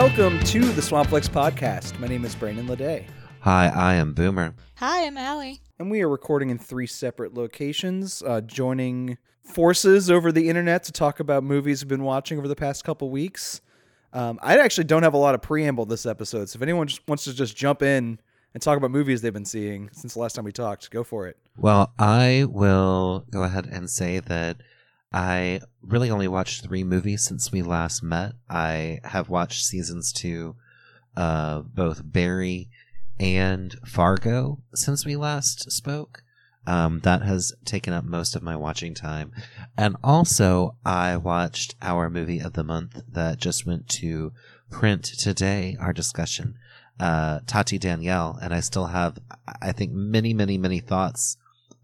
welcome to the Swampflix podcast. My name is Brandon Ledet, Hi, I am Boomer. Hi, I'm Alli. and we are recording in three separate locations, uh, joining forces over the internet to talk about movies we've been watching over the past couple weeks. Um, I actually don't have a lot of preamble this episode, so if anyone just wants to just jump in and talk about movies they've been seeing since the last time we talked, go for it. Well, I will go ahead and say that I really only watched three movies since we last met. I have watched seasons two of both Barry and Fargo since we last spoke. Um, that has taken up most of my watching time. And also, I watched our movie of the month that just went to print today, our discussion, uh, Tatie Danielle. And I still have, I think, many, many, many thoughts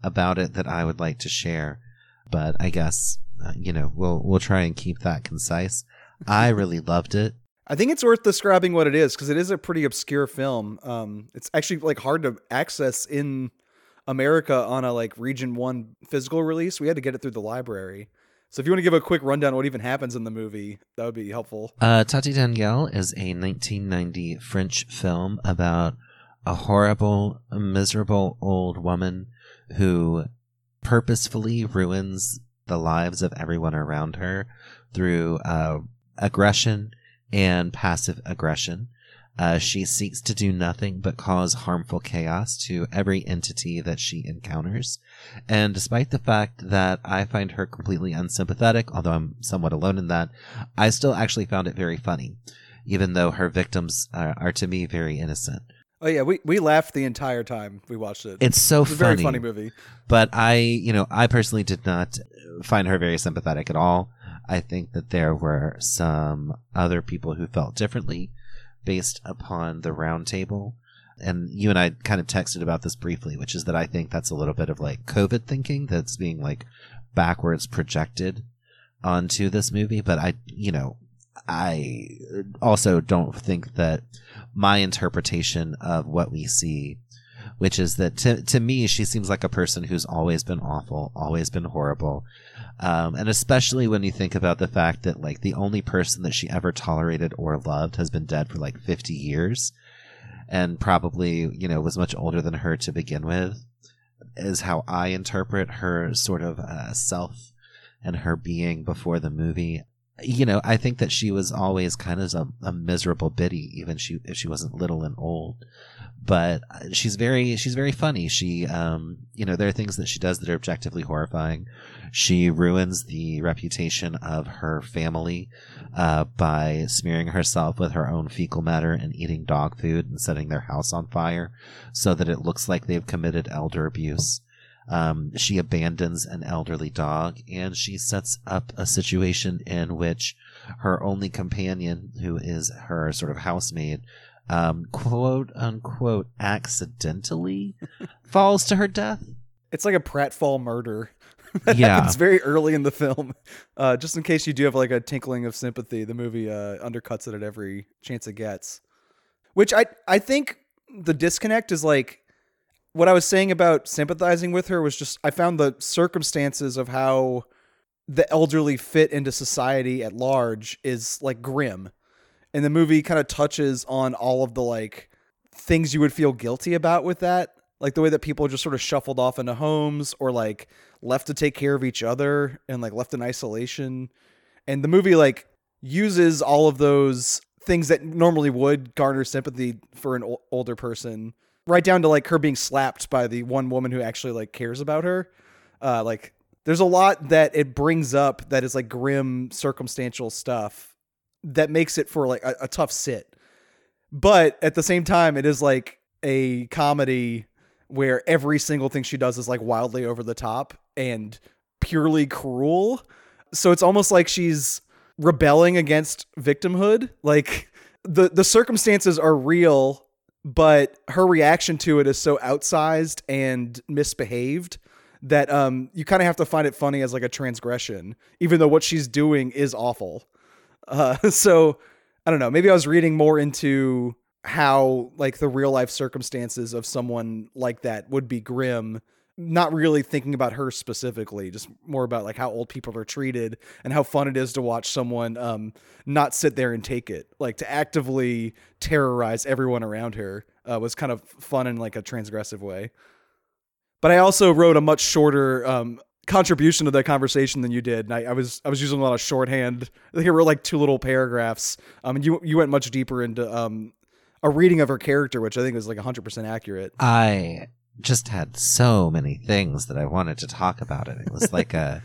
about it that I would like to share. But I guess, uh, you know, we'll, we'll try and keep that concise. I really loved it. I think it's worth describing what it is because it is a pretty obscure film. Um, it's actually like hard to access in America on a like region one physical release. We had to get it through the library. So if you want to give a quick rundown of what even happens in the movie, that would be helpful. Uh, Tatie Danielle is a 1990 French film about a horrible, miserable old woman who purposefully ruins the lives of everyone around her through uh, aggression and passive aggression. Uh, she seeks to do nothing but cause harmful chaos to every entity that she encounters. And despite the fact that I find her completely unsympathetic, although I'm somewhat alone in that, I still actually found it very funny, even though her victims are, are to me very innocent. Oh yeah, we, we laughed the entire time we watched it. It's so It's a funny, very funny movie. but I, you know, I personally did not find her very sympathetic at all. I think that there were some other people who felt differently based upon the round table. And you and I kind of texted about this briefly, which is that I think that's a little bit of like COVID thinking that's being like backwards projected onto this movie. But I, you know, I also don't think that my interpretation of what we see, which is that to, to me, she seems like a person who's always been awful, always been horrible. Um, and especially when you think about the fact that like the only person that she ever tolerated or loved has been dead for like 50 years and probably, you know, was much older than her to begin with, is how I interpret her sort of uh, self and her being before the movie. You know, I think that she was always kind of a, a miserable biddy, even she if she wasn't little and old. But she's very she's very funny. She, um, you know, there are things that she does that are objectively horrifying. She ruins the reputation of her family uh, by smearing herself with her own fecal matter and eating dog food and setting their house on fire so that it looks like they've committed elder abuse. Um, she abandons an elderly dog and she sets up a situation in which her only companion, who is her sort of housemaid, um, quote unquote, accidentally falls to her death. It's like a pratfall murder. that Yeah. happens very early in the film. Uh, just in case you do have like a tinkling of sympathy, the movie uh, undercuts it at every chance it gets. Which I I think the disconnect is like what I was saying about sympathizing with her was just I found the circumstances of how the elderly fit into society at large is like grim. And the movie kind of touches on all of the like things you would feel guilty about with that. Like the way that people just sort of shuffled off into homes or like left to take care of each other and like left in isolation. And the movie like uses all of those things that normally would garner sympathy for an ol- older person right down to like her being slapped by the one woman who actually like cares about her. Uh like there's a lot that it brings up that is like grim circumstantial stuff that makes it for like a, a tough sit. But at the same time, it is like a comedy where every single thing she does is like wildly over the top and purely cruel. So it's almost like she's rebelling against victimhood. Like the the circumstances are real, but her reaction to it is so outsized and misbehaved that um you kind of have to find it funny as like a transgression, even though what she's doing is awful. Uh, so I don't know. Maybe I was reading more into how like the real life circumstances of someone like that would be grim not really thinking about her specifically, just more about like how old people are treated and how fun it is to watch someone um, not sit there and take it, like to actively terrorize everyone around her uh, was kind of fun in like a transgressive way. But I also wrote a much shorter um, contribution to that conversation than you did. And I, I, was I was using a lot of shorthand. I think I wrote like two little paragraphs. Um, and you you went much deeper into um, a reading of her character, which I think was like 100 percent accurate. I just had so many things that I wanted to talk about it. It was like a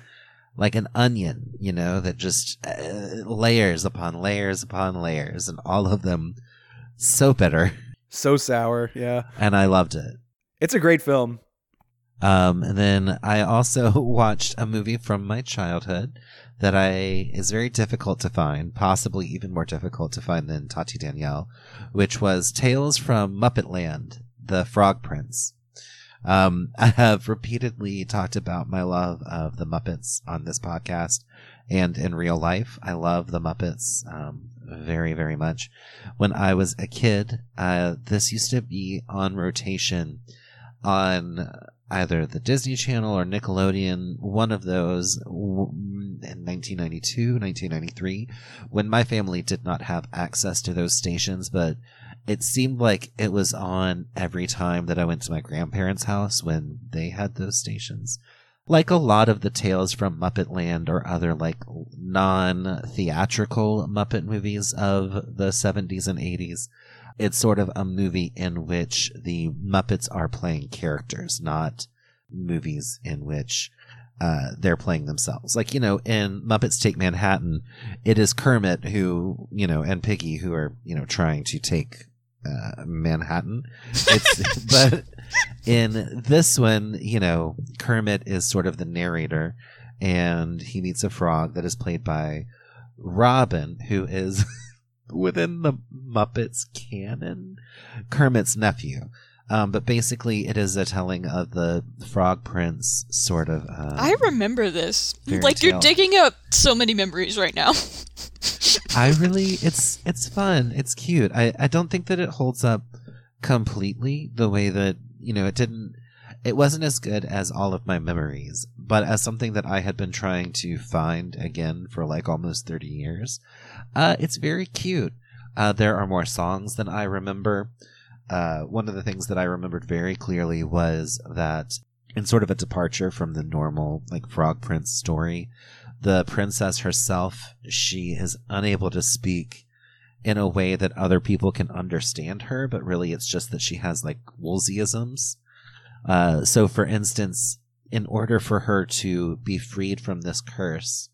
like an onion, you know, that just uh, layers upon layers upon layers, and all of them so bitter, so sour. Yeah, and I loved it. It's a great film. Um, and then I also watched a movie from my childhood that I is very difficult to find, possibly even more difficult to find than Tatie Danielle, which was Tales from Muppet Land, The Frog Prince. Um, I have repeatedly talked about my love of the Muppets on this podcast and in real life. I love the Muppets um, very, very much. When I was a kid, uh, this used to be on rotation on either the Disney Channel or Nickelodeon, one of those in 1992, 1993, when my family did not have access to those stations, but it seemed like it was on every time that I went to my grandparents' house when they had those stations. Like a lot of the tales from Muppet Land or other like non theatrical Muppet movies of the 70s and 80s, it's sort of a movie in which the Muppets are playing characters, not movies in which uh, they're playing themselves. Like, you know, in Muppets Take Manhattan, it is Kermit who, you know, and Piggy who are, you know, trying to take uh, Manhattan. But in this one, you know, Kermit is sort of the narrator and he meets a frog that is played by Robin, who is within the Muppets canon, Kermit's nephew. Um, but basically, it is a telling of the Frog Prince sort of. Um, I remember this. Like tale. you're digging up so many memories right now. I really, it's it's fun. It's cute. I I don't think that it holds up completely the way that you know it didn't. It wasn't as good as all of my memories, but as something that I had been trying to find again for like almost thirty years, uh, it's very cute. Uh, there are more songs than I remember. Uh, one of the things that I remembered very clearly was that in sort of a departure from the normal like Frog Prince story, the princess herself, she is unable to speak in a way that other people can understand her, but really it's just that she has like Woolseyisms. Uh, so for instance, in order for her to be freed from this curse,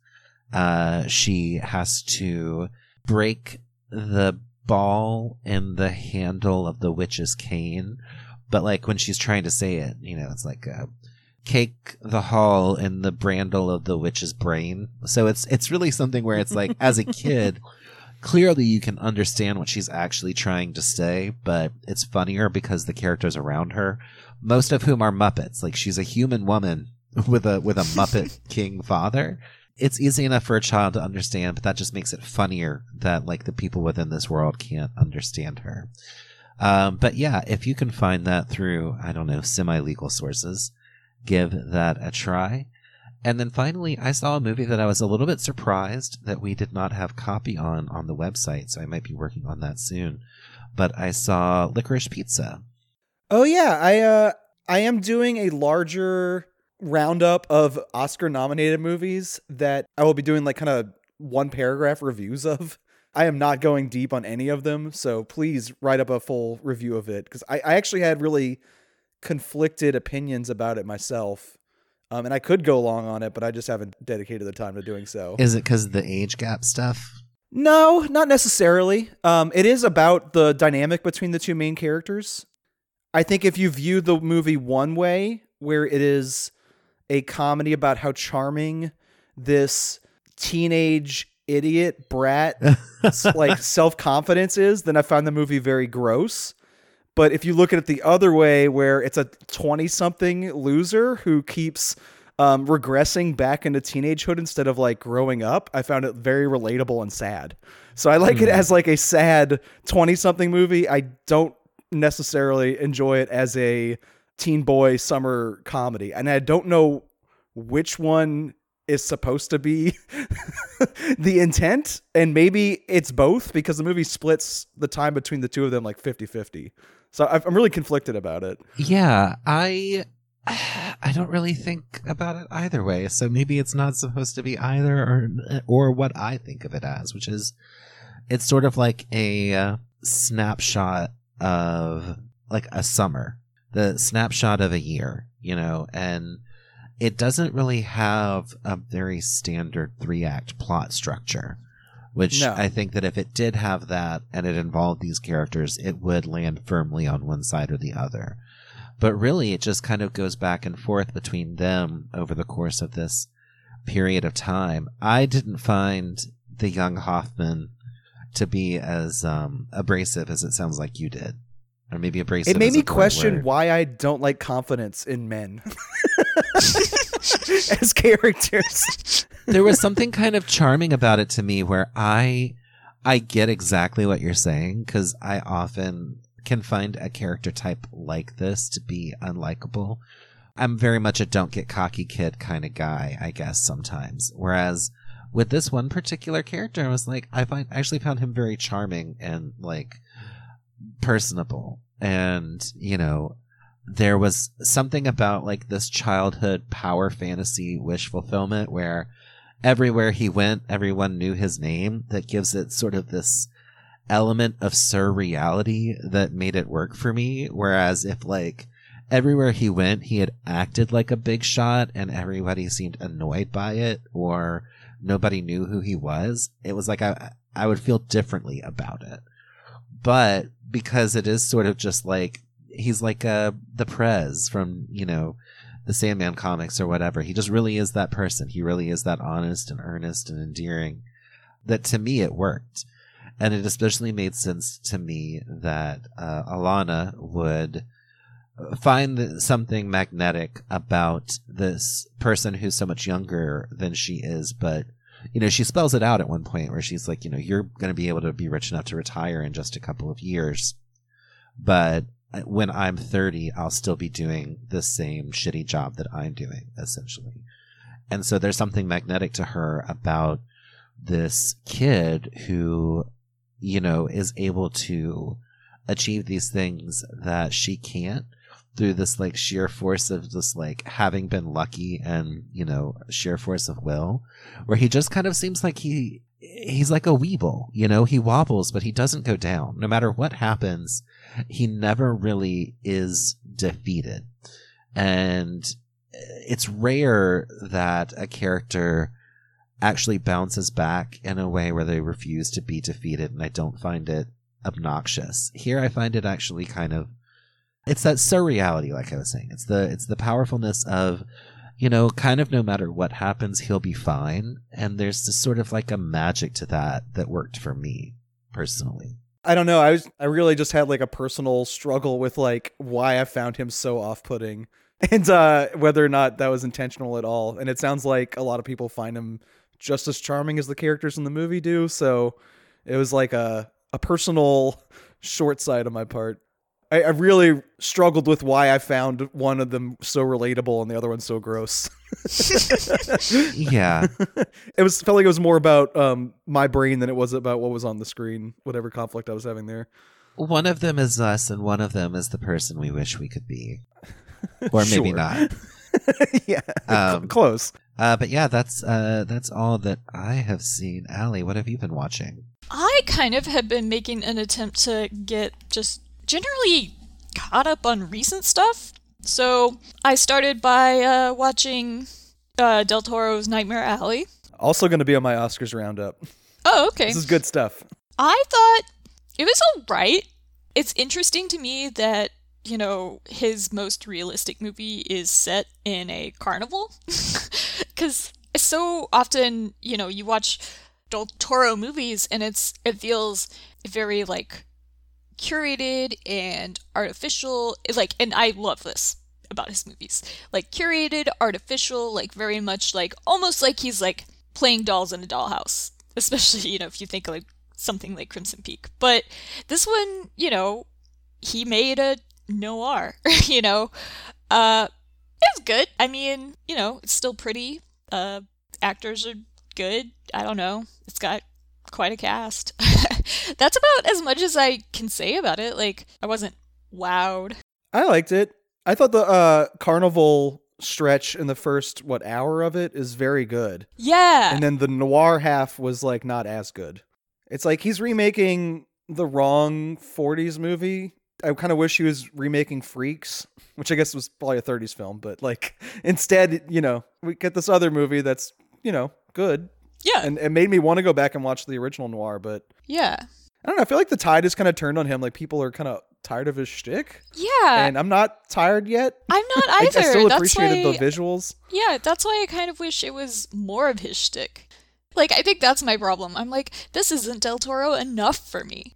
uh, she has to break the ball in the handle of the witch's cane. But like when she's trying to say it, you know, it's like a cake the hall in the brandle of the witch's brain. So it's it's really something where it's like as a kid, clearly you can understand what she's actually trying to say, but it's funnier because the characters around her, most of whom are Muppets. Like she's a human woman with a with a Muppet King father it's easy enough for a child to understand, but that just makes it funnier that like the people within this world can't understand her. Um, but yeah, if you can find that through, I don't know, semi legal sources, give that a try. And then finally, I saw a movie that I was a little bit surprised that we did not have copy on on the website, so I might be working on that soon. But I saw Licorice Pizza. Oh yeah, I uh I am doing a larger roundup of Oscar nominated movies that I will be doing like kind of one paragraph reviews of. I am not going deep on any of them, so please write up a full review of it because I, I, actually had really conflicted opinions about it myself. Um, and I could go long on it, but I just haven't dedicated the time to doing so. Is it because of the age gap stuff? No, not necessarily. Um, it is about the dynamic between the two main characters. I think if you view the movie one way, where it is a comedy about how charming this teenage idiot brat like self-confidence is, then I found the movie very gross. But if you look at it the other way, where it's a 20 something loser who keeps um, regressing back into teenagehood instead of like growing up, I found it very relatable and sad. So I like mm. it hmm. as like a sad 20 something movie. I don't necessarily enjoy it as a teen boy summer comedy, and I don't know which one is supposed to be the intent and maybe it's both because the movie splits the time between the two of them like 50-50 so i'm really conflicted about it. Yeah i i don't really think about it either way so maybe it's not supposed to be either or or what i think of it as which is it's sort of like a uh, snapshot of like a summer the snapshot of a year you know and it doesn't really have a very standard three act plot structure which no. i think that if it did have that and it involved these characters it would land firmly on one side or the other. But really it just kind of goes back and forth between them over the course of this period of time. I didn't find the young hoffman to be as um, abrasive as it sounds like you did or maybe abrasive. It made me question why I don't like confidence in men as characters. there was something kind of charming about it to me where I I get exactly what you're saying because I often can find a character type like this to be unlikable. I'm very much a don't get cocky kid kind of guy, I guess sometimes. Whereas with this one particular character, I was like, I find actually found him very charming and like personable. And you know there was something about like this childhood power fantasy wish fulfillment where everywhere he went everyone knew his name that gives it sort of this element of surreality that made it work for me. Whereas if like everywhere he went he had acted like a big shot and everybody seemed annoyed by it or nobody knew who he was it was like i i would feel differently about it. But because it is sort of just like he's like uh the Prez from you know the Sandman comics or whatever. He just really is that person. He really is that honest and earnest and endearing. That to me it worked, and it especially made sense to me that uh, Alana would find something magnetic about this person who's so much younger than she is, but you know, she spells it out at one point where she's like, you know, you're going to be able to be rich enough to retire in just a couple of years. But uh, when I'm 30, I'll still be doing the same shitty job that I'm doing, essentially. And so there's something magnetic to her about this kid who, you know, is able to achieve these things that she can't through this like sheer force of just like having been lucky and you know sheer force of will where he just kind of seems like he he's like a weeble you know? He wobbles but he doesn't go down. No matter what happens he never really is defeated. And it's rare that a character actually bounces back in a way where they refuse to be defeated and i don't find it obnoxious. Here i find it actually kind of it's that surreality, like I was saying. It's the it's the powerfulness of, you know, kind of no matter what happens, he'll be fine. And there's this sort of like a magic to that that worked for me personally. I don't know. I was I really just had like a personal struggle with like why I found him so off-putting and uh whether or not that was intentional at all. And it sounds like a lot of people find him just as charming as the characters in the movie do. So it was like a a personal short side on my part. I, I, really struggled with why I found one of them so relatable and the other one so gross. yeah, it was felt like it was more about um, my brain than it was about what was on the screen. Whatever conflict I was having there. One of them is us, and one of them is the person we wish we could be, or maybe not. yeah, um, close. Uh, but yeah, that's uh, that's all that I have seen. Alli, what have you been watching? I kind of have been making an attempt to get just generally caught up on recent stuff. So I started by uh, watching uh, Del Toro's Nightmare Alley. Also going to be on my Oscars roundup. Oh, okay. This is good stuff. I thought it was alright. It's interesting to me that, you know, his most realistic movie is set in a carnival. Because so often, you know, you watch Del Toro movies and it's it feels very like curated and artificial. Like, and I love this about his movies. Like, curated, artificial, like, very much like almost like he's like playing dolls in a dollhouse. Especially, you know, if you think like something like Crimson Peak. But this one, you know, he made a noir, you know. Uh it's good. I mean, you know, it's still pretty. Uh actors are good. I don't know. It's got quite a cast. That's about as much as I can say about it. Like I wasn't wowed. I liked it. I thought the uh, carnival stretch in the first what hour of it is very good, Yeah. and then the noir half was like not as good. It's like he's remaking the wrong '40s movie. I kind of wish he was remaking Freaks, which I guess was probably a '30s film, but like instead, you know, we get this other movie that's you know good, yeah. and it made me want to go back and watch the original noir. But yeah. I don't know. I feel like the tide has kind of turned on him. Like people are kind of tired of his shtick, Yeah. and I'm not tired yet. I'm not I, I still that's appreciated why, the visuals. Yeah, that's why I kind of wish it was more of his shtick. Like, I think that's my problem. I'm like, this isn't Del Toro enough for me.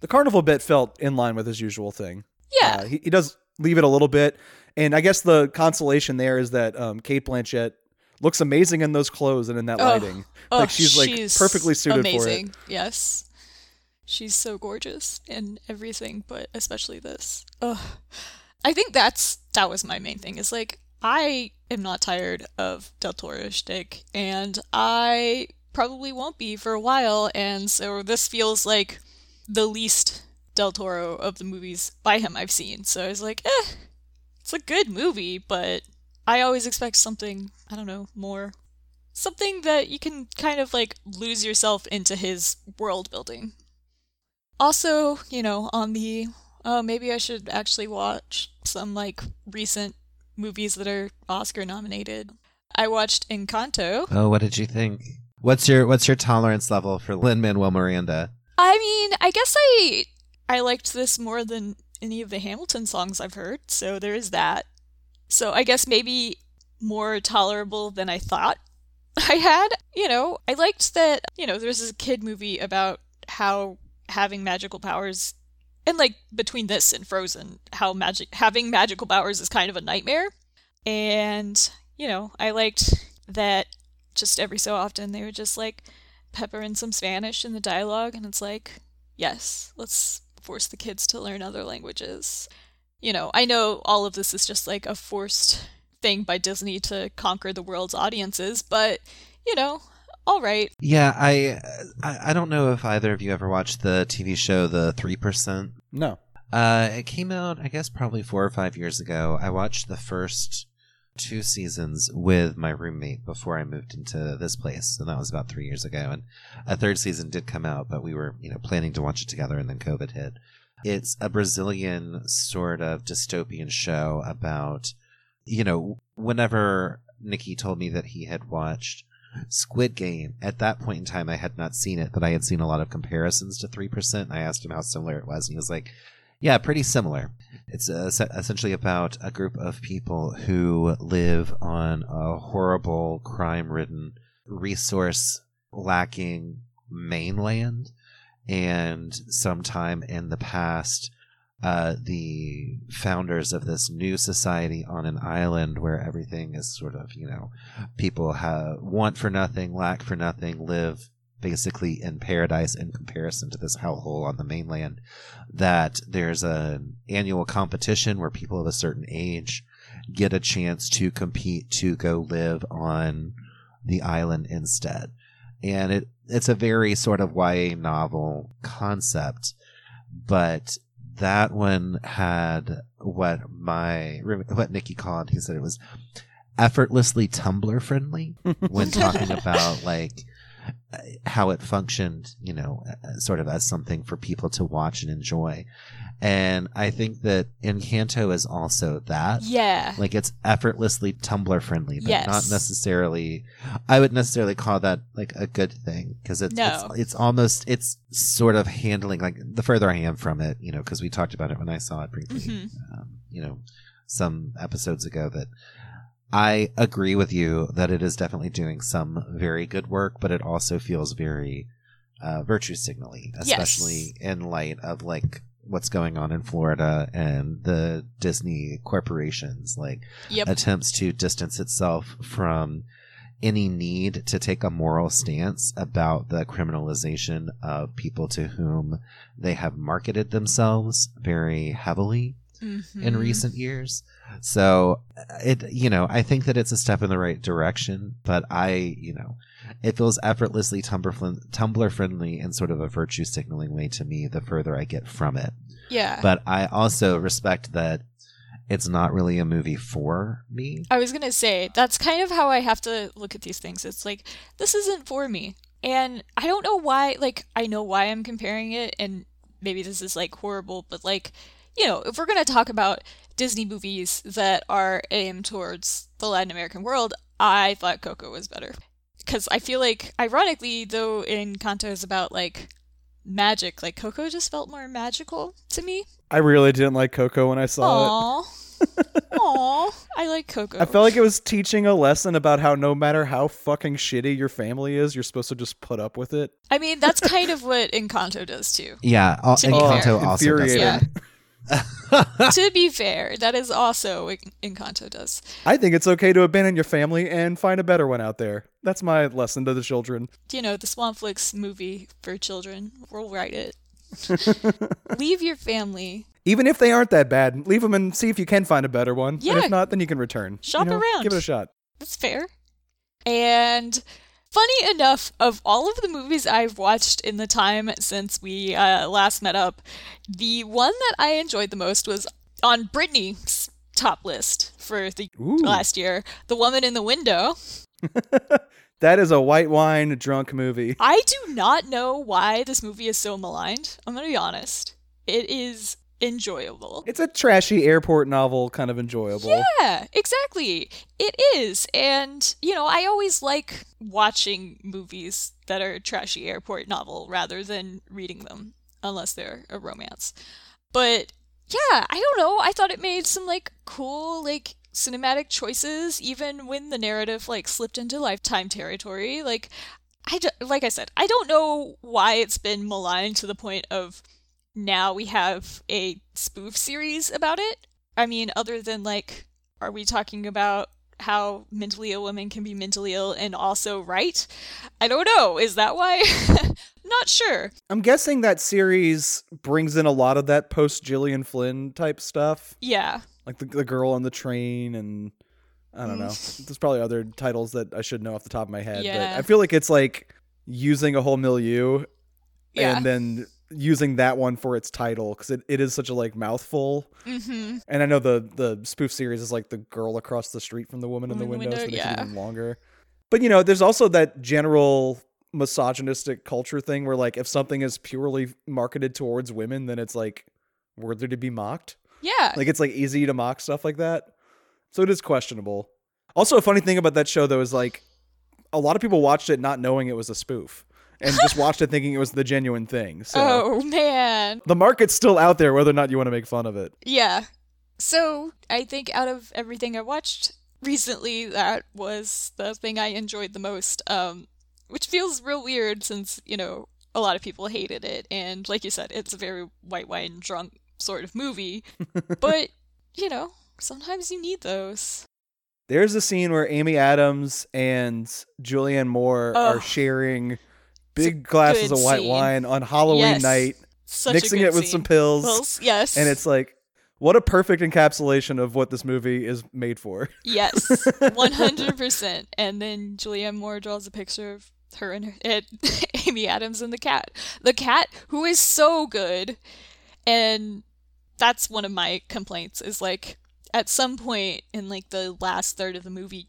The carnival bit felt in line with his usual thing. Yeah. Uh, he, he does leave it a little bit, and I guess the consolation there is that um, Cate Blanchett looks amazing in those clothes and in that Oh, lighting. oh, like she's like perfectly suited amazing. for it. Yes. She's so gorgeous in everything, but especially this. Ugh. I think that's that was my main thing. Is like I am not tired of Del Toro's shtick, and I probably won't be for a while. And so this feels like the least Del Toro of the movies by him I've seen. So I was like, eh, it's a good movie, but I always expect something. I don't know more something that you can kind of like lose yourself into his world building. Also, you know, on the oh, maybe I should actually watch some like recent movies that are Oscar nominated. I watched Encanto. Oh, what did you think? What's your what's your tolerance level for Lin Manuel Miranda? I mean, I guess I I liked this more than any of the Hamilton songs I've heard, so there is that. So I guess maybe more tolerable than I thought I had. You know, I liked that, you know, there's this kid movie about how having magical powers and like between this and Frozen, how magic having magical powers is kind of a nightmare. And, you know, I liked that just every so often they would just like pepper in some Spanish in the dialogue and it's like, yes, let's force the kids to learn other languages. You know, I know all of this is just like a forced thing by Disney to conquer the world's audiences, but you know, all right. Yeah, I, I I don't know if either of you ever watched the TV show The Three Percent. No. Uh, it came out, I guess, probably four or five years ago. I watched the first two seasons with my roommate before I moved into this place, and that was about three years ago. And a third season did come out, but we were, you know, planning to watch it together, and then COVID hit. It's a Brazilian sort of dystopian show about, you know, whenever Nikki told me that he had watched Squid Game, at that point in time, I had not seen it, but I had seen a lot of comparisons to 3%. I asked him how similar it was, and he was like, yeah, pretty similar. It's uh, essentially about a group of people who live on a horrible, crime ridden, resource lacking mainland. And sometime in the past, uh, the founders of this new society on an island where everything is sort of, you know, people have want for nothing, lack for nothing, live basically in paradise in comparison to this hellhole on the mainland that there's an annual competition where people of a certain age get a chance to compete to go live on the island instead. And it it's a very sort of YA novel concept, but that one had what my what Nikki called. He said it was effortlessly Tumblr friendly when talking about like how it functioned, you know, sort of as something for people to watch and enjoy. And I think that Encanto is also that. Yeah. Like it's effortlessly Tumblr friendly, but Yes. not necessarily. I would necessarily call that like a good thing because it's, No. it's it's almost it's sort of handling like the further I am from it, you know, because we talked about it when I saw it briefly, Mhm. um, you know, some episodes ago that I agree with you that it is definitely doing some very good work, but it also feels very uh, virtue signally, especially in light of like what's going on in Florida and the Disney corporations like Yep. attempts to distance itself from any need to take a moral stance about the criminalization of people to whom they have marketed themselves very heavily in Mhm. recent years. So uh, it you know, I think that it's a step in the right direction, but I, you know, it feels effortlessly Tumblr friendly and sort of a virtue signaling way to me the further I get from it. Yeah. But I also respect that it's not really a movie for me. I was gonna say that's kind of how I have to look at these things. It's like this isn't for me, and I don't know why. Like I know why I'm comparing it, and maybe this is like horrible, but like you know, if we're gonna talk about Disney movies that are aimed towards the Latin American world, I thought Coco was better because I feel like, ironically, though, Encanto is about like magic, like Coco just felt more magical to me. I really didn't like Coco when I saw it. Aww. Aww. I like Coco. I felt like it was teaching a lesson about how no matter how fucking shitty your family is, you're supposed to just put up with it. I mean, that's kind of what Encanto does too. Yeah, al- To be Encanto fair. also does Infuriating. Yeah. to be fair, that is also what Encanto does. I think it's okay to abandon your family and find a better one out there. That's my lesson to the children. You know, the Swampflix movie for children. We'll write it. Leave your family. Even if they aren't that bad, leave them and see if you can find a better one. And Yeah. if not, then you can return. You Shop know, around. Give it a shot. That's fair. And funny enough, of all of the movies I've watched in the time since we uh, last met up, the one that I enjoyed the most was on Britnee's top list for the Ooh. last year, The Woman in the Window. That is a white wine drunk movie. I do not know why this movie is so maligned. I'm going to be honest. It is enjoyable. It's a trashy airport novel, kind of enjoyable. Yeah, exactly. It is. And, you know, I always like watching movies that are trashy airport novel rather than reading them, unless they're a romance. But yeah, I don't know. I thought it made some like cool, like cinematic choices, even when the narrative like slipped into lifetime territory. Like, I like I said, I don't know why it's been maligned to the point of now we have a spoof series about it. I mean, other than like, are we talking about how mentally ill women can be mentally ill and also right? I don't know. Is that why? Not sure. I'm guessing that series brings in a lot of that post Gillian Flynn type stuff, Yeah. like the, the girl on the train, and I don't know. Mm. There's probably other titles that I should know off the top of my head, Yeah. but I feel like it's like using a whole milieu Yeah. and then using that one for its title because it, it is such a like mouthful. mm-hmm. And I know the the spoof series is like the girl across the street from the woman in the the window, window, it yeah. even longer. But you know, there's also that general misogynistic culture thing where like if something is purely marketed towards women, then it's like worthy to be mocked. Yeah. Like it's like easy to mock stuff like that. So it is questionable. Also, a funny thing about that show though is like a lot of people watched it not knowing it was a spoof and just watched it thinking it was the genuine thing. So oh, man. the market's still out there whether or not you want to make fun of it. Yeah. So I think out of everything I watched recently, that was the thing I enjoyed the most. Um, which feels real weird since you know a lot of people hated it, and like you said, it's a very white wine drunk sort of movie. but you know, sometimes you need those. There's a scene where Amy Adams and Julianne Moore Oh. are sharing big glasses of white scene. wine on Halloween Yes. night, Such mixing it with scene. some pills, Pills, Yes. and it's like what a perfect encapsulation of what this movie is made for. Yes, one hundred percent. And then Julianne Moore draws a picture of her and, her, and Amy Adams and the cat. The cat, who is so good, and that's one of my complaints. Is like at some point in like the last third of the movie,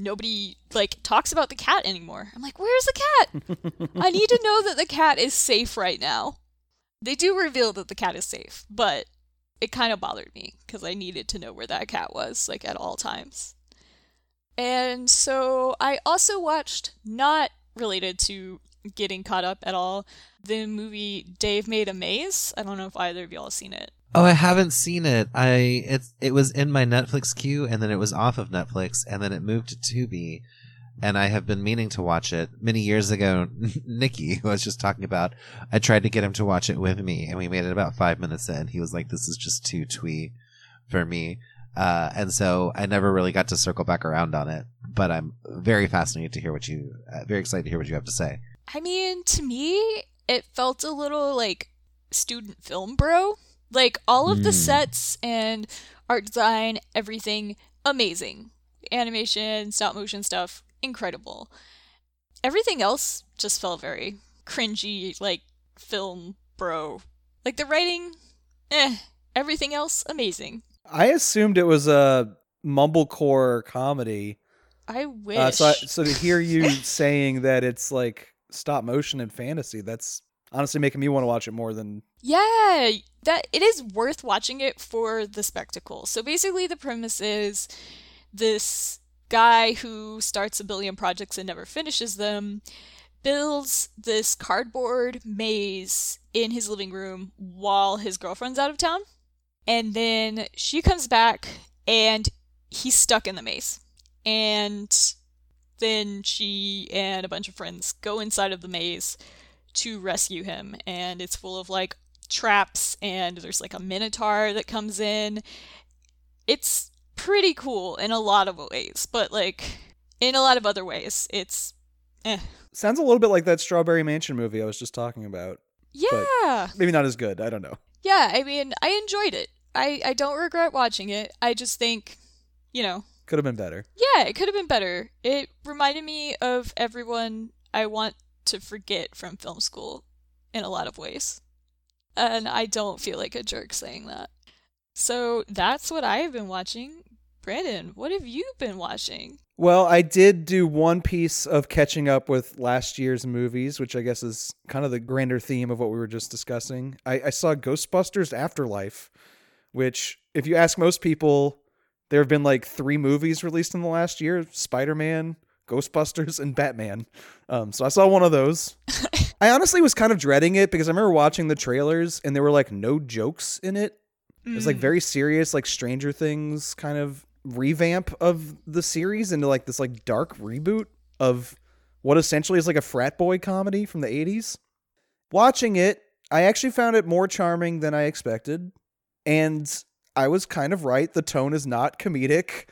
nobody like talks about the cat anymore. I'm like, where's the cat? I need to know that the cat is safe right now. They do reveal that the cat is safe, but it kind of bothered me because I needed to know where that cat was, like at all times. And so I also watched, not related to getting caught up at all, the movie Dave Made a Maze. I don't know if either of y'all have seen it. Oh, I haven't seen it. I it it was in my Netflix queue, and then it was off of Netflix, and then it moved to Tubi, and I have been meaning to watch it. Many years ago, Nikki, who I was just talking about, I tried to get him to watch it with me, and we made it about five minutes in. He was like, "This is just too twee for me," uh, and so I never really got to circle back around on it. But I'm very fascinated to hear what you, uh, very excited to hear what you have to say. I mean, to me, it felt a little like student film bro. Like all of the Mm. sets and art design, everything amazing. Animation, stop motion stuff, incredible. Everything else just felt very cringy, like film bro. Like the writing, eh. Everything else, amazing. I assumed it was a mumblecore comedy. I wish. Uh, so, I, so to hear you saying that it's like stop motion and fantasy, that's honestly making me want to watch it more than. Yeah, that it is worth watching it for the spectacle. So basically the premise is this guy who starts a billion projects and never finishes them builds this cardboard maze in his living room while his girlfriend's out of town. And then she comes back and he's stuck in the maze. And then she and a bunch of friends go inside of the maze to rescue him and it's full of like traps and there's like a minotaur that comes in it's pretty cool in a lot of ways but like in a lot of other ways it's eh. Sounds a little bit like that Strawberry Mansion movie I was just talking about. yeah Maybe not as good. I don't know. yeah i mean i enjoyed it i i don't regret watching it i just think you know Could have been better. yeah it could have been better it reminded me of everyone i want to forget from film school in a lot of ways and i don't feel like a jerk saying that so that's what i have been watching brandon what have you been watching Well, I did do one piece of catching up with last year's movies, which I guess is kind of the grander theme of what we were just discussing. I, I saw Ghostbusters Afterlife, which, if you ask most people, there have been like three movies released in the last year Spider Man, Ghostbusters, and Batman. Um, so I saw one of those. I honestly was kind of dreading it because I remember watching the trailers and there were like no jokes in it. It was like Mm. very serious, like Stranger Things kind of revamp of the series into like this like dark reboot of what essentially is like a frat boy comedy from the 80s. Watching it, I actually found it more charming than I expected. And I was kind of right. The tone is not comedic.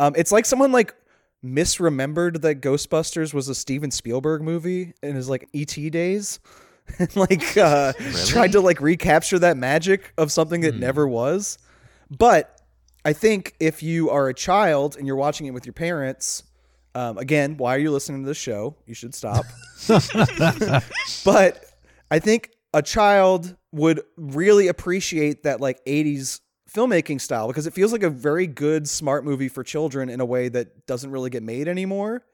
Um, it's like someone like misremembered that Ghostbusters was a Steven Spielberg movie in his like ET days. and like uh tried to like recapture that magic of something that Hmm. never was. But I think if you are a child and you're watching it with your parents, um, again, why are you listening to this show? You should stop. but I think a child would really appreciate that like 80s filmmaking style because it feels like a very good smart movie for children in a way that doesn't really get made anymore.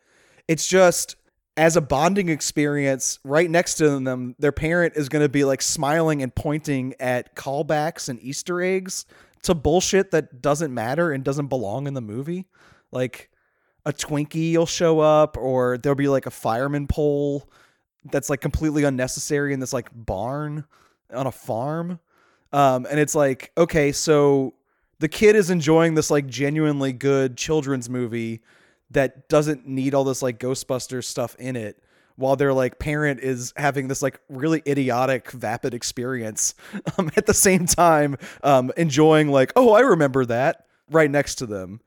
It's just as a bonding experience right next to them their parent is going to be like smiling and pointing at callbacks and easter eggs to bullshit that doesn't matter and doesn't belong in the movie like a twinkie will show up or there'll be like a fireman pole that's like completely unnecessary in this like barn on a farm um and it's like okay so the kid is enjoying this like genuinely good children's movie that doesn't need all this like ghostbusters stuff in it while their like parent is having this like really idiotic vapid experience um, at the same time um, enjoying like oh i remember that right next to them.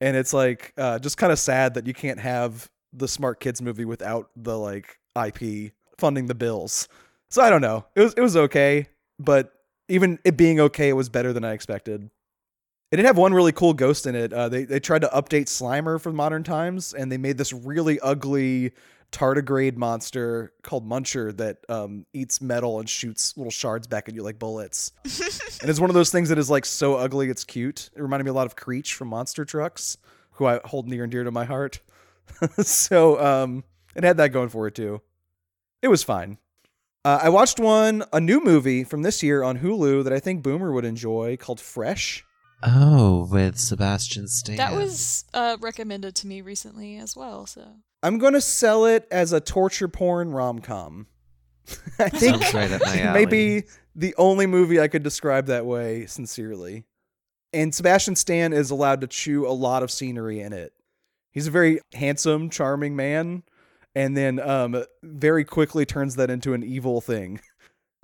And it's like uh, just kind of sad that you can't have the smart kids movie without the like ip funding the bills. So i don't know. It was it was okay but even it being okay it was better than i expected it did have one really cool ghost in it. Uh, they they tried to update Slimer for modern times, and they made this really ugly tardigrade monster called Muncher that um, eats metal and shoots little shards back at you like bullets. and it's one of those things that is like so ugly it's cute. It reminded me a lot of Creech from Monster Trucks, who I hold near and dear to my heart. so um, it had that going for it too. It was fine. Uh, I watched one, a new movie from this year on Hulu that I think Boomer would enjoy called Fresh. Oh, with Sebastian Stan. that was uh, recommended to me recently as well so I'm going to sell it as a torture porn rom com. I think Sounds right up my alley. maybe the only movie I could describe that way sincerely. And Sebastian Stan is allowed to chew a lot of scenery in it. He's a very handsome, charming man, and then um, very quickly turns that into an evil thing.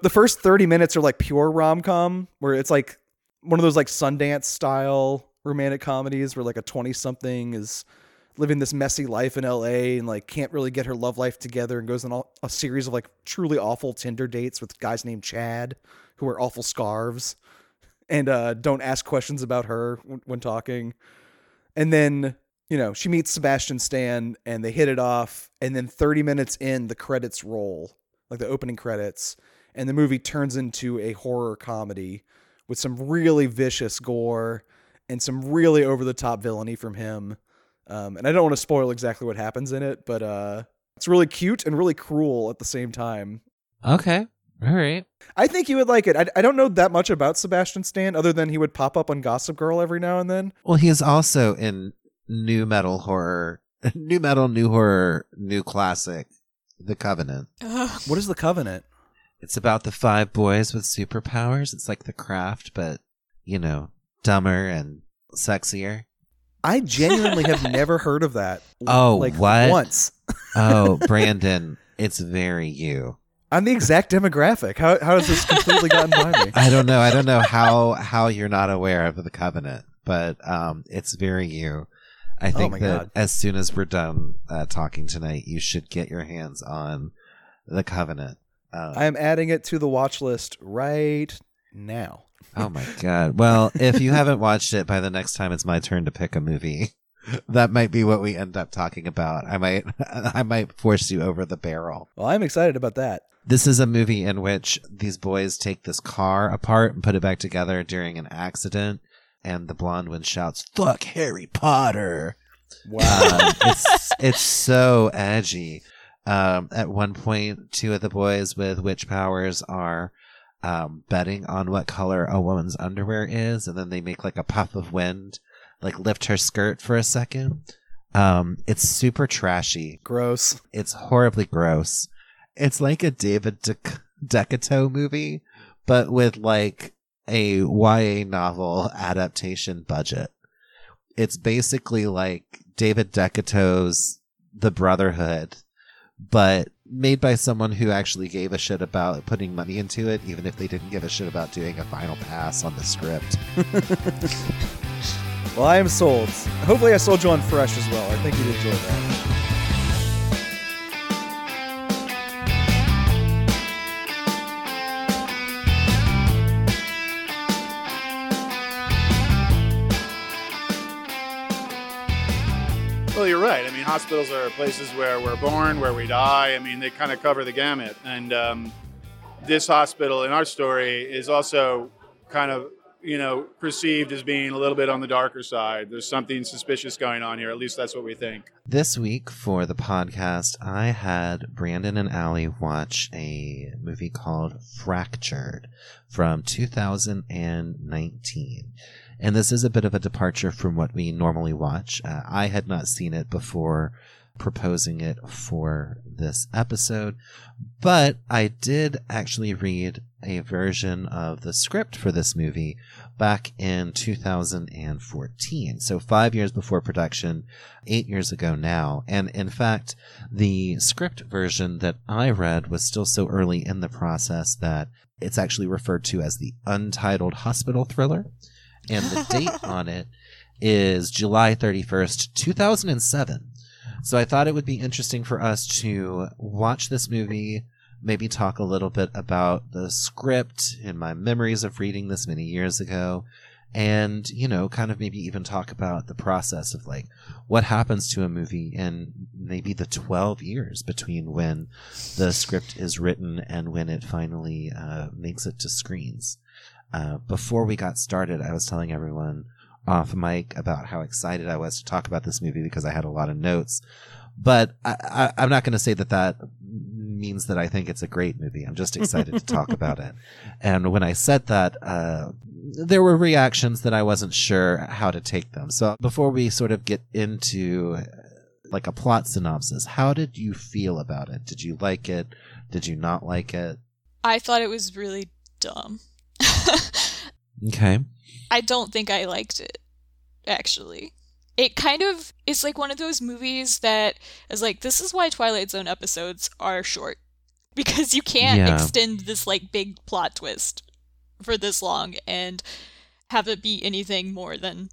The first 30 minutes are like pure rom com, where it's like one of those like Sundance style romantic comedies where like a 20 something is living this messy life in LA and like can't really get her love life together and goes on a series of like truly awful Tinder dates with guys named Chad who wear awful scarves and uh, don't ask questions about her when talking. And then, you know, she meets Sebastian Stan and they hit it off. And then 30 minutes in, the credits roll, like the opening credits. And the movie turns into a horror comedy with some really vicious gore and some really over the top villainy from him. Um, and I don't want to spoil exactly what happens in it, but uh, it's really cute and really cruel at the same time. Okay. All right. I think you would like it. I, I don't know that much about Sebastian Stan other than he would pop up on Gossip Girl every now and then. Well, he is also in new metal horror, new metal, new horror, new classic, The Covenant. Ugh. What is the Covenant? It's about the five boys with superpowers. It's like The Craft, but, you know, dumber and sexier. I genuinely have never heard of that. Oh, like what? once. Oh, Brandon, it's very you. I'm the exact demographic. How how has this completely gotten by me? I don't know. I don't know how how you're not aware of the covenant, but um, it's very you. I think my that God. as soon as we're done uh, talking tonight, you should get your hands on the covenant. Um, I am adding it to the watch list right now. oh my god! Well, if you haven't watched it by the next time it's my turn to pick a movie, that might be what we end up talking about. I might I might force you over the barrel. Well, I'm excited about that. This is a movie in which these boys take this car apart and put it back together during an accident, and the blonde one shouts, "Fuck Harry Potter!" Wow. Um, it's it's so edgy. Um, at one point, two of the boys with witch powers are um, betting on what color a woman's underwear is, and then they make like a puff of wind, like lift her skirt for a second. Um, it's super trashy. Gross. It's horribly gross. It's like a David De- DeCoteau movie, but with like a YA novel adaptation budget. It's basically like David DeCoteau's The Brotherhood, but made by someone who actually gave a shit about putting money into it, even if they didn't give a shit about doing a final pass on the script. Well, I am sold. Hopefully, I sold you on Fresh as well. I think you'd enjoy that. Right. I mean, hospitals are places where we're born, where we die. I mean, they kind of cover the gamut. And um, this hospital in our story is also kind of, you know, perceived as being a little bit on the darker side. There's something suspicious going on here. At least that's what we think. This week for the podcast, I had Brandon and Alli watch a movie called Fractured from 2019. And this is a bit of a departure from what we normally watch. Uh, I had not seen it before proposing it for this episode, but I did actually read a version of the script for this movie back in 2014. So, five years before production, eight years ago now. And in fact, the script version that I read was still so early in the process that it's actually referred to as the Untitled Hospital Thriller. And the date on it is July 31st, 2007. So I thought it would be interesting for us to watch this movie, maybe talk a little bit about the script and my memories of reading this many years ago, and, you know, kind of maybe even talk about the process of like what happens to a movie in maybe the 12 years between when the script is written and when it finally uh, makes it to screens. Uh, before we got started, I was telling everyone off mic about how excited I was to talk about this movie because I had a lot of notes. But I, I, I'm not going to say that that means that I think it's a great movie. I'm just excited to talk about it. And when I said that, uh, there were reactions that I wasn't sure how to take them. So before we sort of get into uh, like a plot synopsis, how did you feel about it? Did you like it? Did you not like it? I thought it was really dumb. Okay. I don't think I liked it, actually. It kind of is like one of those movies that is like, this is why Twilight Zone episodes are short. Because you can't Yeah. extend this like big plot twist for this long and have it be anything more than